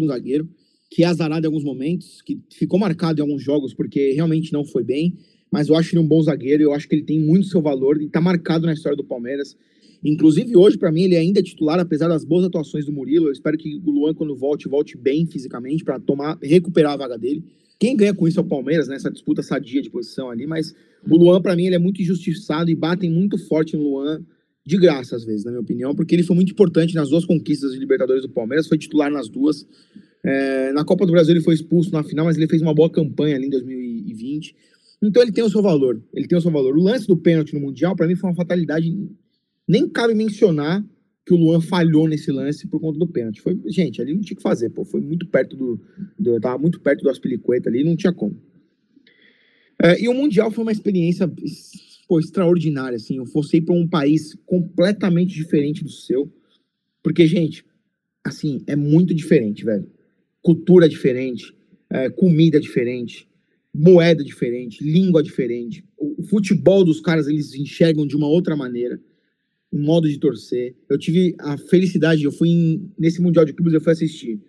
Um zagueiro que é azarado em alguns momentos, que ficou marcado em alguns jogos porque realmente não foi bem, mas eu acho ele um bom zagueiro, eu acho que ele tem muito seu valor e está marcado na história do Palmeiras. Inclusive, hoje, para mim, ele ainda é titular, apesar das boas atuações do Murilo. Eu espero que o Luan, quando volte, volte bem fisicamente para tomar, recuperar a vaga dele. Quem ganha com isso é o Palmeiras, nessa né, disputa sadia de posição ali, mas o Luan, para mim, ele é muito injustiçado e batem muito forte no Luan, de graça, às vezes, na minha opinião, porque ele foi muito importante nas duas conquistas de Libertadores do Palmeiras, foi titular nas duas. É, na Copa do Brasil ele foi expulso na final, mas ele fez uma boa campanha ali em 2020. Então ele tem o seu valor. Ele tem o seu valor. O lance do pênalti no Mundial, para mim, foi uma fatalidade nem cabe mencionar que o Luan falhou nesse lance por conta do pênalti. Foi, gente, ali não tinha que fazer, pô. Foi muito perto do. do tava muito perto do Aspilicueta ali, não tinha como. É, e o Mundial foi uma experiência pô, extraordinária, assim. Eu fosse ir para um país completamente diferente do seu. Porque, gente, assim, é muito diferente, velho. Cultura diferente, é, comida diferente, moeda diferente, língua diferente. O, o futebol dos caras, eles enxergam de uma outra maneira modo de torcer. Eu tive a felicidade, eu fui em, nesse Mundial de Clubes, eu fui assistir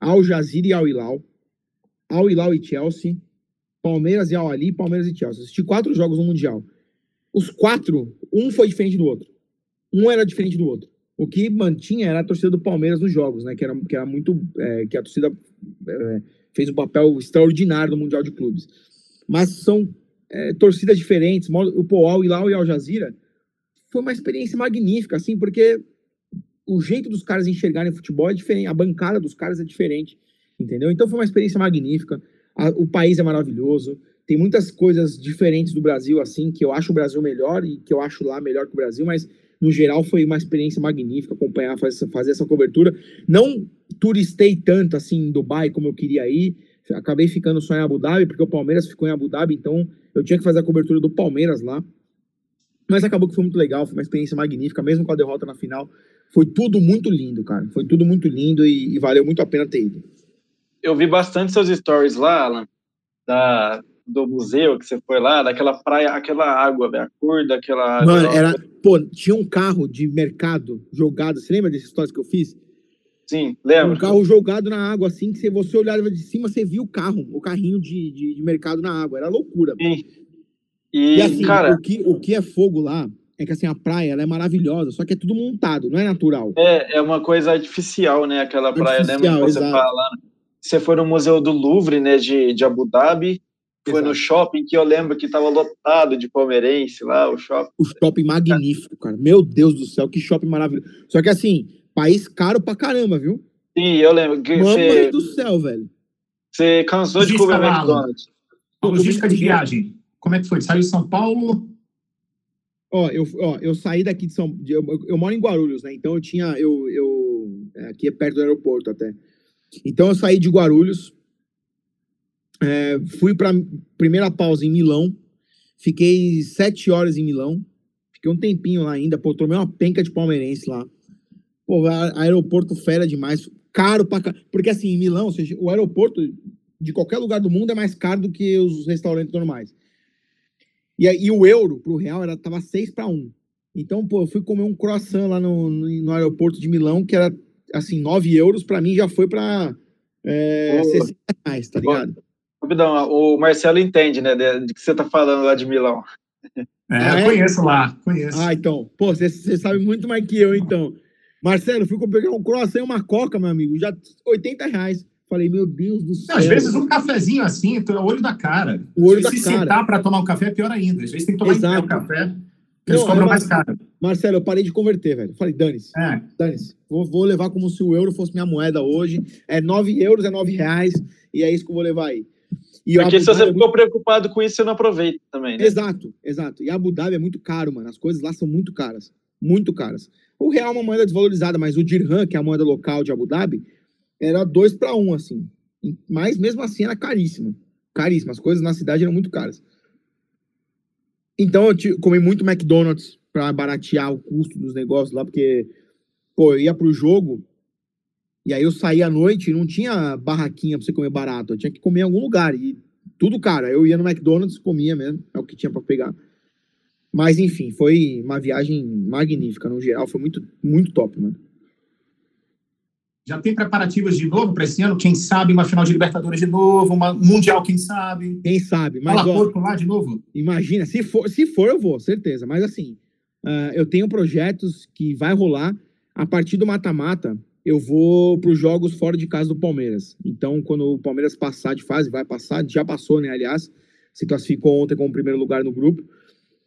Al Jazeera e Al Hilal, Al Hilal e Chelsea, Palmeiras e Al Ali, Palmeiras e Chelsea. Assisti quatro jogos no Mundial. Os quatro, um foi diferente do outro. Um era diferente do outro. O que mantinha era a torcida do Palmeiras nos jogos, né? Que era, que era muito. É, que a torcida é, fez um papel extraordinário no Mundial de Clubes. Mas são é, torcidas diferentes. O Al Hilal e Al Jazeera foi uma experiência magnífica, assim, porque o jeito dos caras enxergarem futebol é diferente, a bancada dos caras é diferente, entendeu? Então foi uma experiência magnífica. A, o país é maravilhoso, tem muitas coisas diferentes do Brasil, assim, que eu acho o Brasil melhor e que eu acho lá melhor que o Brasil, mas no geral foi uma experiência magnífica acompanhar, fazer, fazer essa cobertura. Não turistei tanto assim em Dubai como eu queria ir, acabei ficando só em Abu Dhabi, porque o Palmeiras ficou em Abu Dhabi, então eu tinha que fazer a cobertura do Palmeiras lá. Mas acabou que foi muito legal, foi uma experiência magnífica, mesmo com a derrota na final. Foi tudo muito lindo, cara. Foi tudo muito lindo e, e valeu muito a pena ter ido. Eu vi bastante seus stories lá, Alan, da, do museu que você foi lá, daquela praia, aquela água, a cor daquela água. Mano, era, pô, tinha um carro de mercado jogado. Você lembra dessas histórias que eu fiz? Sim, lembro. Um carro jogado na água, assim, que se você olhava de cima, você via o carro, o carrinho de, de, de mercado na água. Era loucura. Sim. E, e assim, cara... o, que, o que é fogo lá é que assim, a praia ela é maravilhosa, só que é tudo montado, não é natural. É, é uma coisa artificial, né? Aquela praia, artificial, lembra que você exato. fala? Você foi no Museu do Louvre, né, de, de Abu Dhabi, foi Exato. no shopping que eu lembro que estava lotado de palmeirense lá, o shopping. O shopping magnífico, cara. Meu Deus do céu, que shopping maravilhoso. Só que assim, país caro pra caramba, viu? Sim, eu lembro. Que Mamãe você... do céu, velho. Você cansou de comer McDonald's. Logística de viagem. Como é que foi? Saiu de São Paulo? Ó, eu, ó, eu saí daqui de São eu, eu moro em Guarulhos, né? Então eu tinha. Eu, eu, é, aqui é perto do aeroporto até. Então eu saí de Guarulhos, é, fui para primeira pausa em Milão, fiquei sete horas em Milão, fiquei um tempinho lá ainda, pô, tomei uma penca de palmeirense lá. Pô, aeroporto fera demais, caro pra Porque assim, em Milão, seja, o aeroporto de qualquer lugar do mundo é mais caro do que os restaurantes normais. E, e o euro pro real era, tava 6 para 1. Então, pô, eu fui comer um croissant lá no, no, no aeroporto de Milão, que era assim, 9 euros, para mim já foi para é, 60 reais, tá ligado? Rapidão, o Marcelo entende, né, de, de que você tá falando lá de Milão. É, ah, é? conheço lá, conheço. Ah, então. Pô, você, você sabe muito mais que eu, então. Marcelo, fui pegar um croissant e uma coca, meu amigo, já 80 reais. Falei, meu Deus do céu. Às vezes um cafezinho assim, o olho da cara. O olho se da se cara. sentar para tomar um café é pior ainda. Às vezes tem que tomar Exato. um café. Eles não, cobram mais caro. Marcelo, eu parei de converter, velho. Falei, dane-se. É. Dane-se. Vou, vou, levar como se o euro fosse minha moeda hoje. É 9 euros, é 9 reais. E é isso que eu vou levar aí. E Porque se você é ficou muito... preocupado com isso, você não aproveita também, né? Exato, exato. E Abu Dhabi é muito caro, mano. As coisas lá são muito caras. Muito caras. O real é uma moeda desvalorizada, mas o dirham, que é a moeda local de Abu Dhabi, era 2 para 1, assim. Mas mesmo assim era caríssimo. Caríssimo. As coisas na cidade eram muito caras. Então eu comi muito McDonald's para baratear o custo dos negócios lá, porque, pô, eu ia pro jogo e aí eu saía à noite e não tinha barraquinha pra você comer barato. Eu tinha que comer em algum lugar. E tudo, cara, eu ia no McDonald's, comia mesmo, é o que tinha para pegar. Mas enfim, foi uma viagem magnífica no geral, foi muito, muito top, mano. Já tem preparativos de novo para esse ano? Quem sabe uma final de Libertadores de novo, uma Mundial, quem sabe? Quem sabe? Mas, Fala ó, Porto lá de novo? Imagina, se for, se for eu vou, certeza. Mas assim, uh, eu tenho projetos que vai rolar. A partir do mata-mata, eu vou para os jogos fora de casa do Palmeiras. Então, quando o Palmeiras passar de fase, vai passar, já passou, né? Aliás, se classificou ontem como primeiro lugar no grupo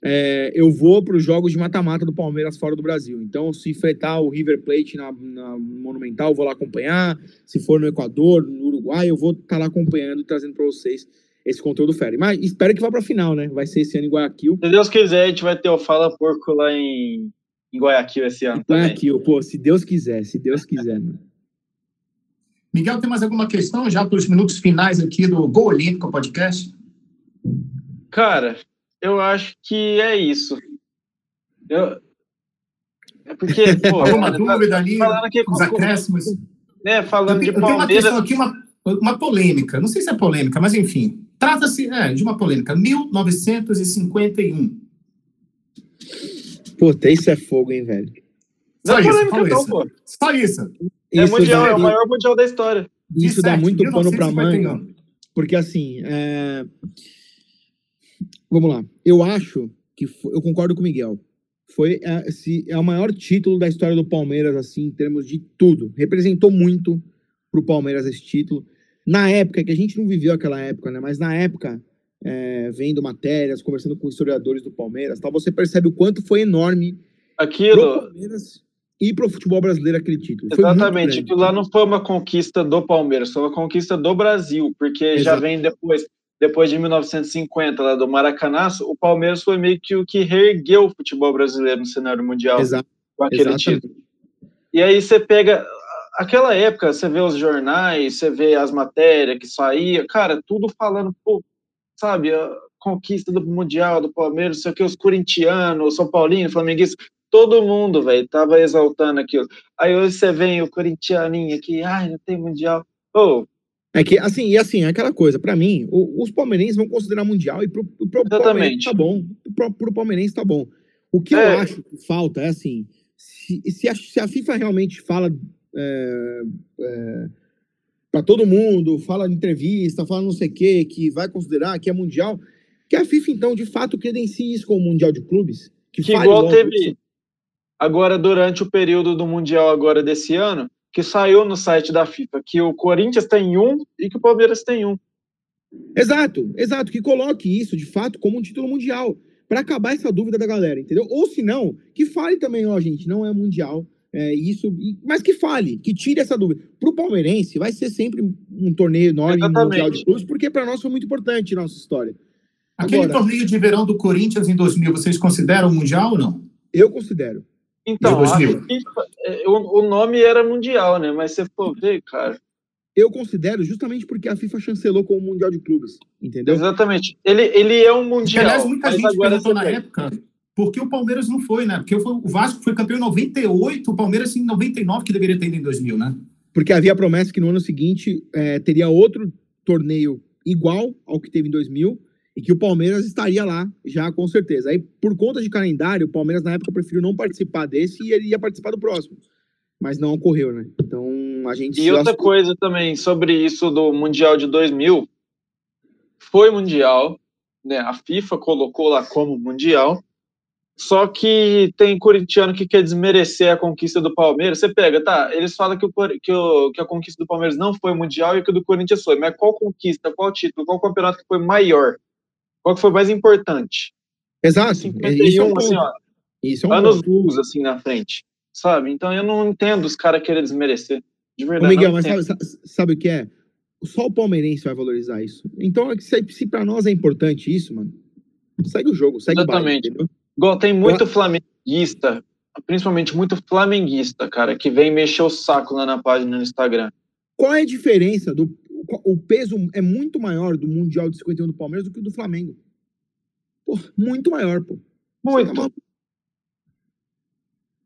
é, eu vou para os jogos de mata-mata do Palmeiras fora do Brasil. Então, se enfrentar o River Plate na, na, Monumental, eu vou lá acompanhar. Se for no Equador, no Uruguai, eu vou estar tá lá acompanhando e trazendo para vocês esse conteúdo fera. Mas espero que vá para a final, né? Vai ser esse ano em Guayaquil. Se Deus quiser, a gente vai ter o Fala Porco lá em, em Guayaquil esse ano. Guayaquil, pô, se Deus quiser, se Deus quiser, mano. Miguel, tem mais alguma questão já para os minutos finais aqui do Gol Olímpico Podcast? Cara, eu acho que é isso. Eu... É porque, *laughs* pô, Alguma dúvida ali, falando que, os acréscimos. É, falando eu, de Palmeiras... Eu tenho uma questão aqui, uma, uma polêmica. Não sei se é polêmica, mas enfim. Trata-se é, de uma polêmica. 1951. Puta, isso é fogo, hein, velho? Só isso, polêmica, não, isso. Pô. Só isso. É, isso mundial, dá, é o maior mundial da história. Isso dá muito pano pra manga. Porque, assim, é... Vamos lá. Eu acho que foi, eu concordo com o Miguel. Foi é, se, é o maior título da história do Palmeiras, assim, em termos de tudo. Representou muito para o Palmeiras esse título. Na época, que a gente não viveu aquela época, né? Mas na época, é, vendo matérias, conversando com historiadores do Palmeiras, tal, você percebe o quanto foi enorme aquilo pro Palmeiras e para o futebol brasileiro aquele título. Exatamente, aquilo lá não foi uma conquista do Palmeiras, foi uma conquista do Brasil, porque Exato. já vem depois depois de 1950, lá do Maracanaço, o Palmeiras foi meio que o que reergueu o futebol brasileiro no cenário mundial Exato. com aquele Exatamente. título. E aí você pega aquela época, você vê os jornais, você vê as matérias que saía, cara, tudo falando, pô, sabe, a conquista do Mundial, do Palmeiras, não sei o que, os corintianos, os São Paulino, flamenguistas, todo mundo, velho, tava exaltando aquilo. Aí hoje você vem o corintianinho aqui, ai, não tem Mundial. Ô, É que, assim, e assim, é aquela coisa, pra mim, os palmeirenses vão considerar mundial e pro, pro palmeirense tá bom. Pro, pro palmeirense tá bom. O que eu É. acho que falta é assim, se, se, a, se a FIFA realmente fala é, é, para todo mundo, fala em entrevista, fala não sei o quê, que vai considerar que é mundial, que a FIFA, então, de fato, credencie isso como mundial de clubes. Que, que igual teve isso. agora durante o período do Mundial agora desse ano, que saiu no site da FIFA que o Corinthians tem um e que o Palmeiras tem um. Exato, exato, que coloque isso de fato como um título mundial, para acabar essa dúvida da galera, entendeu? Ou se não, que fale também, ó, gente, não é mundial, é isso, mas que fale, que tire essa dúvida. Pro palmeirense vai ser sempre um torneio enorme Exatamente. mundial de clubes, porque para nós foi muito importante a nossa história. Aquele Agora- torneio de verão do Corinthians em 2000, vocês consideram mundial ou não? Eu considero. Então, De a 2000. FIFA, é, o, o nome era Mundial, né? Mas você for ver, cara. Eu considero justamente porque a FIFA chancelou como mundial de clubes, entendeu? Exatamente. Ele, ele é um Mundial. aliás, muita gente agora perguntou na época por que o Palmeiras não foi, né? Porque foi- o Vasco foi campeão em 98, o Palmeiras em 99, que deveria ter ido em 2000, né? Porque havia a promessa que no ano seguinte eh, teria outro torneio igual ao que teve em 2000 e que o Palmeiras estaria lá já com certeza. Aí, por conta de calendário, o Palmeiras na época preferiu não participar desse e ele ia participar do próximo. Mas não ocorreu, né? Então a gente. E outra coisa também sobre isso do Mundial de 2000, foi Mundial, né? A FIFA colocou lá como Mundial, só que tem corintiano que quer desmerecer a conquista do Palmeiras. Você pega, tá? Eles falam que, o, que, o- que a conquista do Palmeiras não foi Mundial e que o do Corinthians foi, mas qual conquista, qual título, qual campeonato que foi maior? Qual que foi mais importante? Exato. Isso é um 51, ponto. assim, ó, Isso é um anos ponto. luz, assim, na frente, sabe? Então eu não entendo os caras querer desmerecer. De Ô, verdade. Miguel, não mas sabe, sa- sabe o que é? Só o palmeirense vai valorizar isso. Então, é se, se pra nós é importante isso, mano, segue o jogo, segue o baile, Exatamente. entendeu? Igual tem muito flamenguista, principalmente muito flamenguista, cara, que vem mexer o saco lá na página no Instagram. Qual é a diferença do. O peso é muito maior do Mundial de 51 do Palmeiras do que o do Flamengo. Pô, muito maior, pô. Muito.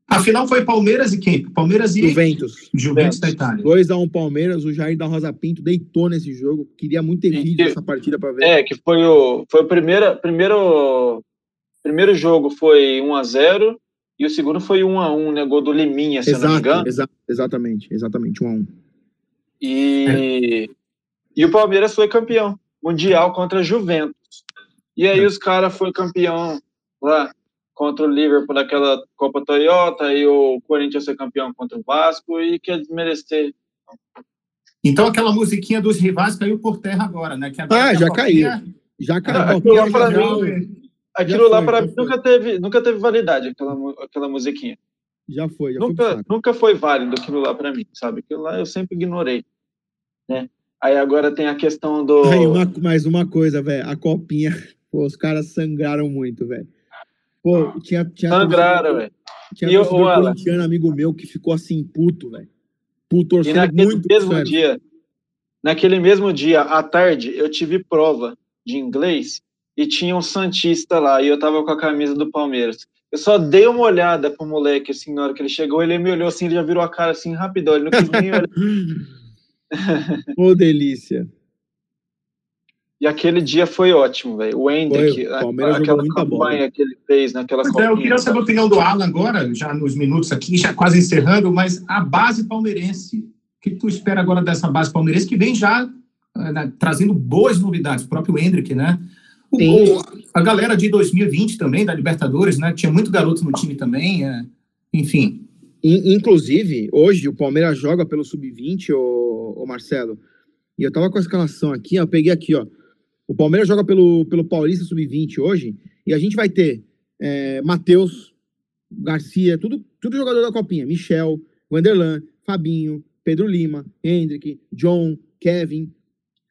Afinal, foi Palmeiras e quem? Palmeiras e Juventus. Juventus da Itália. 2x1 Palmeiras, o Jair da Rosa Pinto deitou nesse jogo. Queria muito ter E vídeo dessa partida pra ver. É, que foi o, foi o primeiro, primeiro, primeiro jogo foi 1 a 0 e o segundo foi 1 a 1 né, gol do Liminha, se eu não me Exato, engano. exa- exatamente, exatamente, 1x1. E, e o Palmeiras foi campeão mundial contra a Juventus. E aí É. os caras foram campeão lá contra o Liverpool naquela Copa Toyota, e o Corinthians foi campeão contra o Vasco e quer desmerecer. Então aquela musiquinha dos rivais caiu por terra agora, né? Que Ah, já copinha- Já caiu. Aquilo lá já- mim- Aquilo lá foi, para mim foi. nunca teve, nunca teve validade aquela, aquela musiquinha. Já foi, já foi Nunca, saco. nunca foi válido aquilo lá para mim, sabe? Aquilo lá eu sempre ignorei, né? Aí agora tem a questão do *laughs* Aí, uma, mais uma coisa, velho. A copinha. *laughs* Pô, os caras sangraram muito, velho. Pô, tinha. tinha sangraram, velho. Tinha E Alan? corintiano, amigo meu, que ficou assim, puto, velho. Puto, E torcendo naquele muito. mesmo dia, naquele mesmo dia, à tarde, eu tive prova de inglês e tinha um Santista lá, e eu tava com a camisa do Palmeiras. Eu só dei uma olhada pro moleque, assim, na hora que ele chegou, ele me olhou assim, ele já virou a cara assim, rapidão, ele não quis nem *laughs* olhar. Ô, delícia. E aquele dia foi ótimo, velho. O o Palmeiras aquela jogou muita bola. campanha que ele fez naquela Pois é, eu queria saber a opinião do Alan agora, já nos minutos aqui, já quase encerrando, mas a base palmeirense. O que tu espera agora dessa base palmeirense que vem já né, trazendo boas novidades? O próprio Hendrick, né? O, o- a galera de 2020 também, da Libertadores, né? Tinha muito garoto no time também. é, enfim. In- Inclusive, hoje o Palmeiras joga pelo Sub-20, ô, Marcelo. E eu tava com a escalação aqui, ó, eu peguei aqui, ó. O Palmeiras joga pelo, pelo Paulista Sub-20 hoje, e a gente vai ter é, Matheus, Garcia, tudo, tudo jogador da Copinha. Michel, Vanderlan, Fabinho, Pedro Lima, Hendrick, John, Kevin.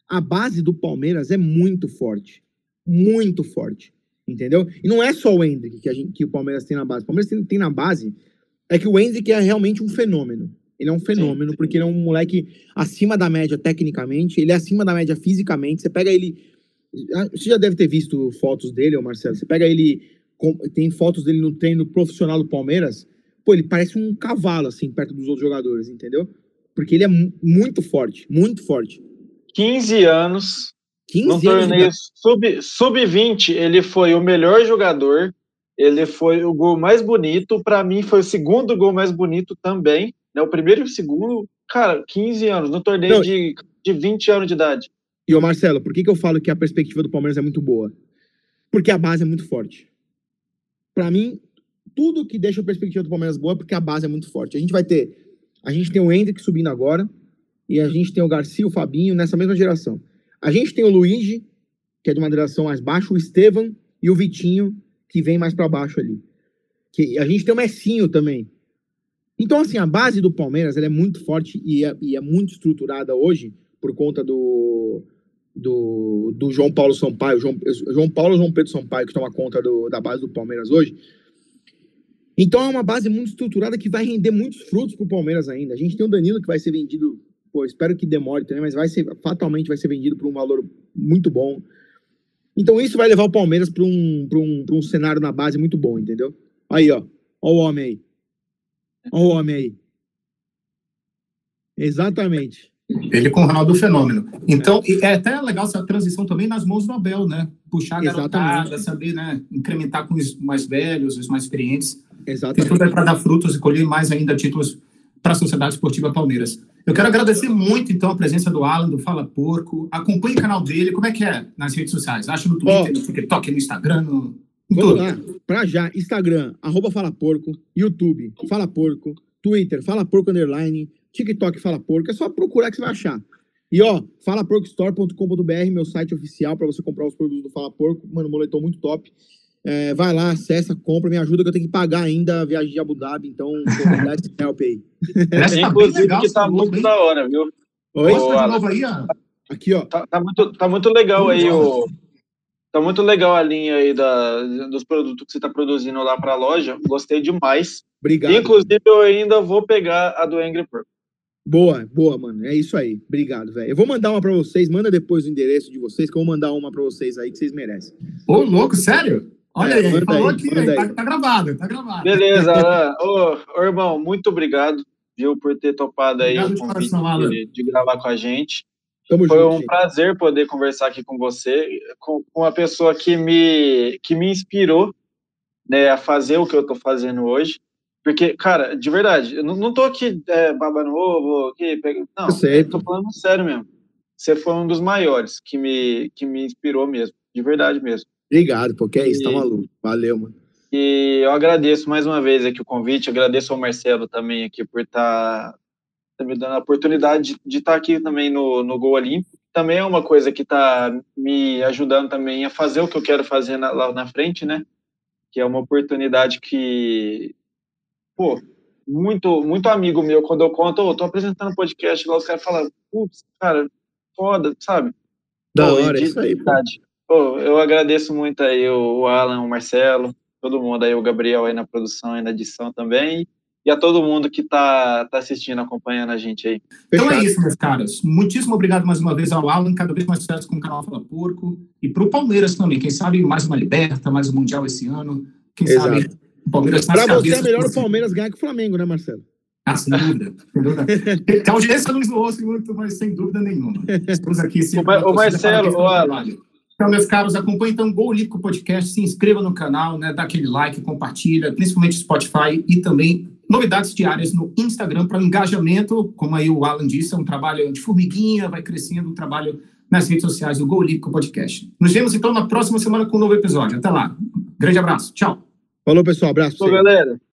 a base do Palmeiras é muito forte. Muito forte. Entendeu? E não é só o Hendrick que, a gente, que o Palmeiras tem na base. O Palmeiras tem, tem na base. É que o Hendrick é realmente um fenômeno. Ele é um fenômeno, Sim. porque ele é um moleque acima da média tecnicamente, ele é acima da média fisicamente. Você pega ele. Ah, você já deve ter visto fotos dele, ô Marcelo. Você pega ele. Tem fotos dele no treino profissional do Palmeiras. Pô, ele parece um cavalo, assim, perto dos outros jogadores, entendeu? Porque ele é muito forte, muito forte. 15 anos. 15 no torneio sub-20, sub ele foi o melhor jogador. Ele foi o gol mais bonito. Para mim, foi o segundo gol mais bonito também. Né? O primeiro e o segundo, cara, 15 anos, no torneio Não, de, de 20 anos de idade. E o Marcelo, por que, que eu falo que a perspectiva do Palmeiras é muito boa? Porque a base é muito forte. Para mim, tudo que deixa a perspectiva do Palmeiras boa é porque a base é muito forte. A gente vai ter. A gente tem o Hendrick subindo agora. E a gente tem o Garcia, o Fabinho, nessa mesma geração. A gente tem o Luigi, que é de uma geração mais baixa, o Estevam e o Vitinho, que vem mais para baixo ali. Que a gente tem o Messinho também, então, assim, a base do Palmeiras é muito forte e é, e é, muito estruturada hoje por conta do, do, do João Paulo Sampaio, João, João Paulo João Pedro Sampaio, que toma conta do, da base do Palmeiras hoje. Então, é uma base muito estruturada que vai render muitos frutos para o Palmeiras ainda. A gente tem o Danilo que vai ser vendido, pô, espero que demore também, mas vai ser, fatalmente vai ser vendido por um valor muito bom. Então, isso vai levar o Palmeiras para um, um, um cenário na base muito bom, entendeu? Aí, ó. Ó o homem aí. Olha o homem aí. Exatamente. Ele com o Ronaldo Fenômeno. Então, é. é até legal essa transição também nas mãos do Abel, né? Puxar a garotada, saber, né? Incrementar com os mais velhos, os mais experientes. Exatamente. Tem tudo para dar frutos e colher mais ainda títulos para a Sociedade Esportiva Palmeiras. Eu quero agradecer muito, então, a presença do Alan, do Fala Porco. Acompanhe o canal dele. Como é que é nas redes sociais? Acha no Twitter, oh. no TikTok, no Instagram, no Vamos lá. Pra já, Instagram, arroba Fala Porco, YouTube, Fala Porco, Twitter, Fala Porco Underline, TikTok, Fala Porco. É só procurar que você vai achar. E ó, falaporcostore.com.br, meu site oficial para você comprar os produtos do Fala Porco. Mano, moletom muito top. É, vai lá, acessa, compra, me ajuda que eu tenho que pagar ainda a viagem de Abu Dhabi, então vou dar esse help aí. Essa Inclusive legal, que tá muito bem. da hora, viu? Oi? Novo aí, ó. Aqui, ó. Tá, tá, muito, tá muito legal aí o, Tá muito legal a linha aí da, dos produtos que você está produzindo lá para a loja. Gostei demais. Obrigado. Inclusive, eu ainda vou pegar a do Angry Bird. Boa, boa, mano. É isso aí. Obrigado, velho. Eu vou mandar uma para vocês. Manda depois o endereço de vocês, que eu vou mandar uma para vocês aí que vocês merecem. Ô, louco, sério? Olha é, aí, falou aí, aqui, tá, tá, gravado, tá gravado. Beleza, Alan. Ô, ô, irmão, muito obrigado, viu, por ter topado aí o convite de, de gravar com a gente. Tamo Foi junto, um prazer poder conversar aqui com você, com, uma pessoa que me, que me inspirou né, a fazer o que eu estou fazendo hoje. Porque, cara, de verdade, eu não, não tô aqui é, babando ovo, aqui, não, eu sei. tô falando sério mesmo. Você foi um dos maiores que me, que me inspirou mesmo, de verdade mesmo. Obrigado, porque é isso, tá maluco. Valeu, mano. E eu agradeço mais uma vez aqui o convite, agradeço ao Marcelo também aqui por estar tá me dando a oportunidade de estar tá aqui também no, no Gol Olímpico. Também é uma coisa que está me ajudando também a fazer o que eu quero fazer na, lá na frente, né? Que é uma oportunidade que, pô, muito, muito amigo meu, quando eu conto, oh, tô apresentando podcast lá, os caras falam, putz, cara, foda, sabe? Da pô, hora, isso aí, pô. pô. Eu agradeço muito aí o Alan, o Marcelo, todo mundo aí, o Gabriel aí na produção e na edição também e a todo mundo que está tá assistindo, acompanhando a gente aí. Então é isso, meus caros. Muitíssimo obrigado mais uma vez ao Alan, cada vez mais sucesso com o canal Fala Porco. E para o Palmeiras também. Quem sabe mais uma Liberta, mais um Mundial esse ano. Quem Exato. sabe o Palmeiras Para você é melhor o Palmeiras ganhar que o Flamengo, né, Marcelo? Ah, sem dúvida. Sem dúvida. *laughs* a audiência não zoou muito, mas sem dúvida nenhuma. Estamos aqui sempre. O, o Marcelo, o Alan. Então, meus caros, acompanhem então o Gol Olímpico Podcast, se inscreva no canal, né, dá aquele like, compartilha, principalmente Spotify e também novidades diárias no Instagram para engajamento, como aí o Alan disse, é um trabalho de formiguinha, vai crescendo o trabalho nas redes sociais do Gol Olímpico Podcast. Nos vemos então na próxima semana com um novo episódio. Até lá. Grande abraço. Tchau. Falou, pessoal. Abraço. Falou, galera.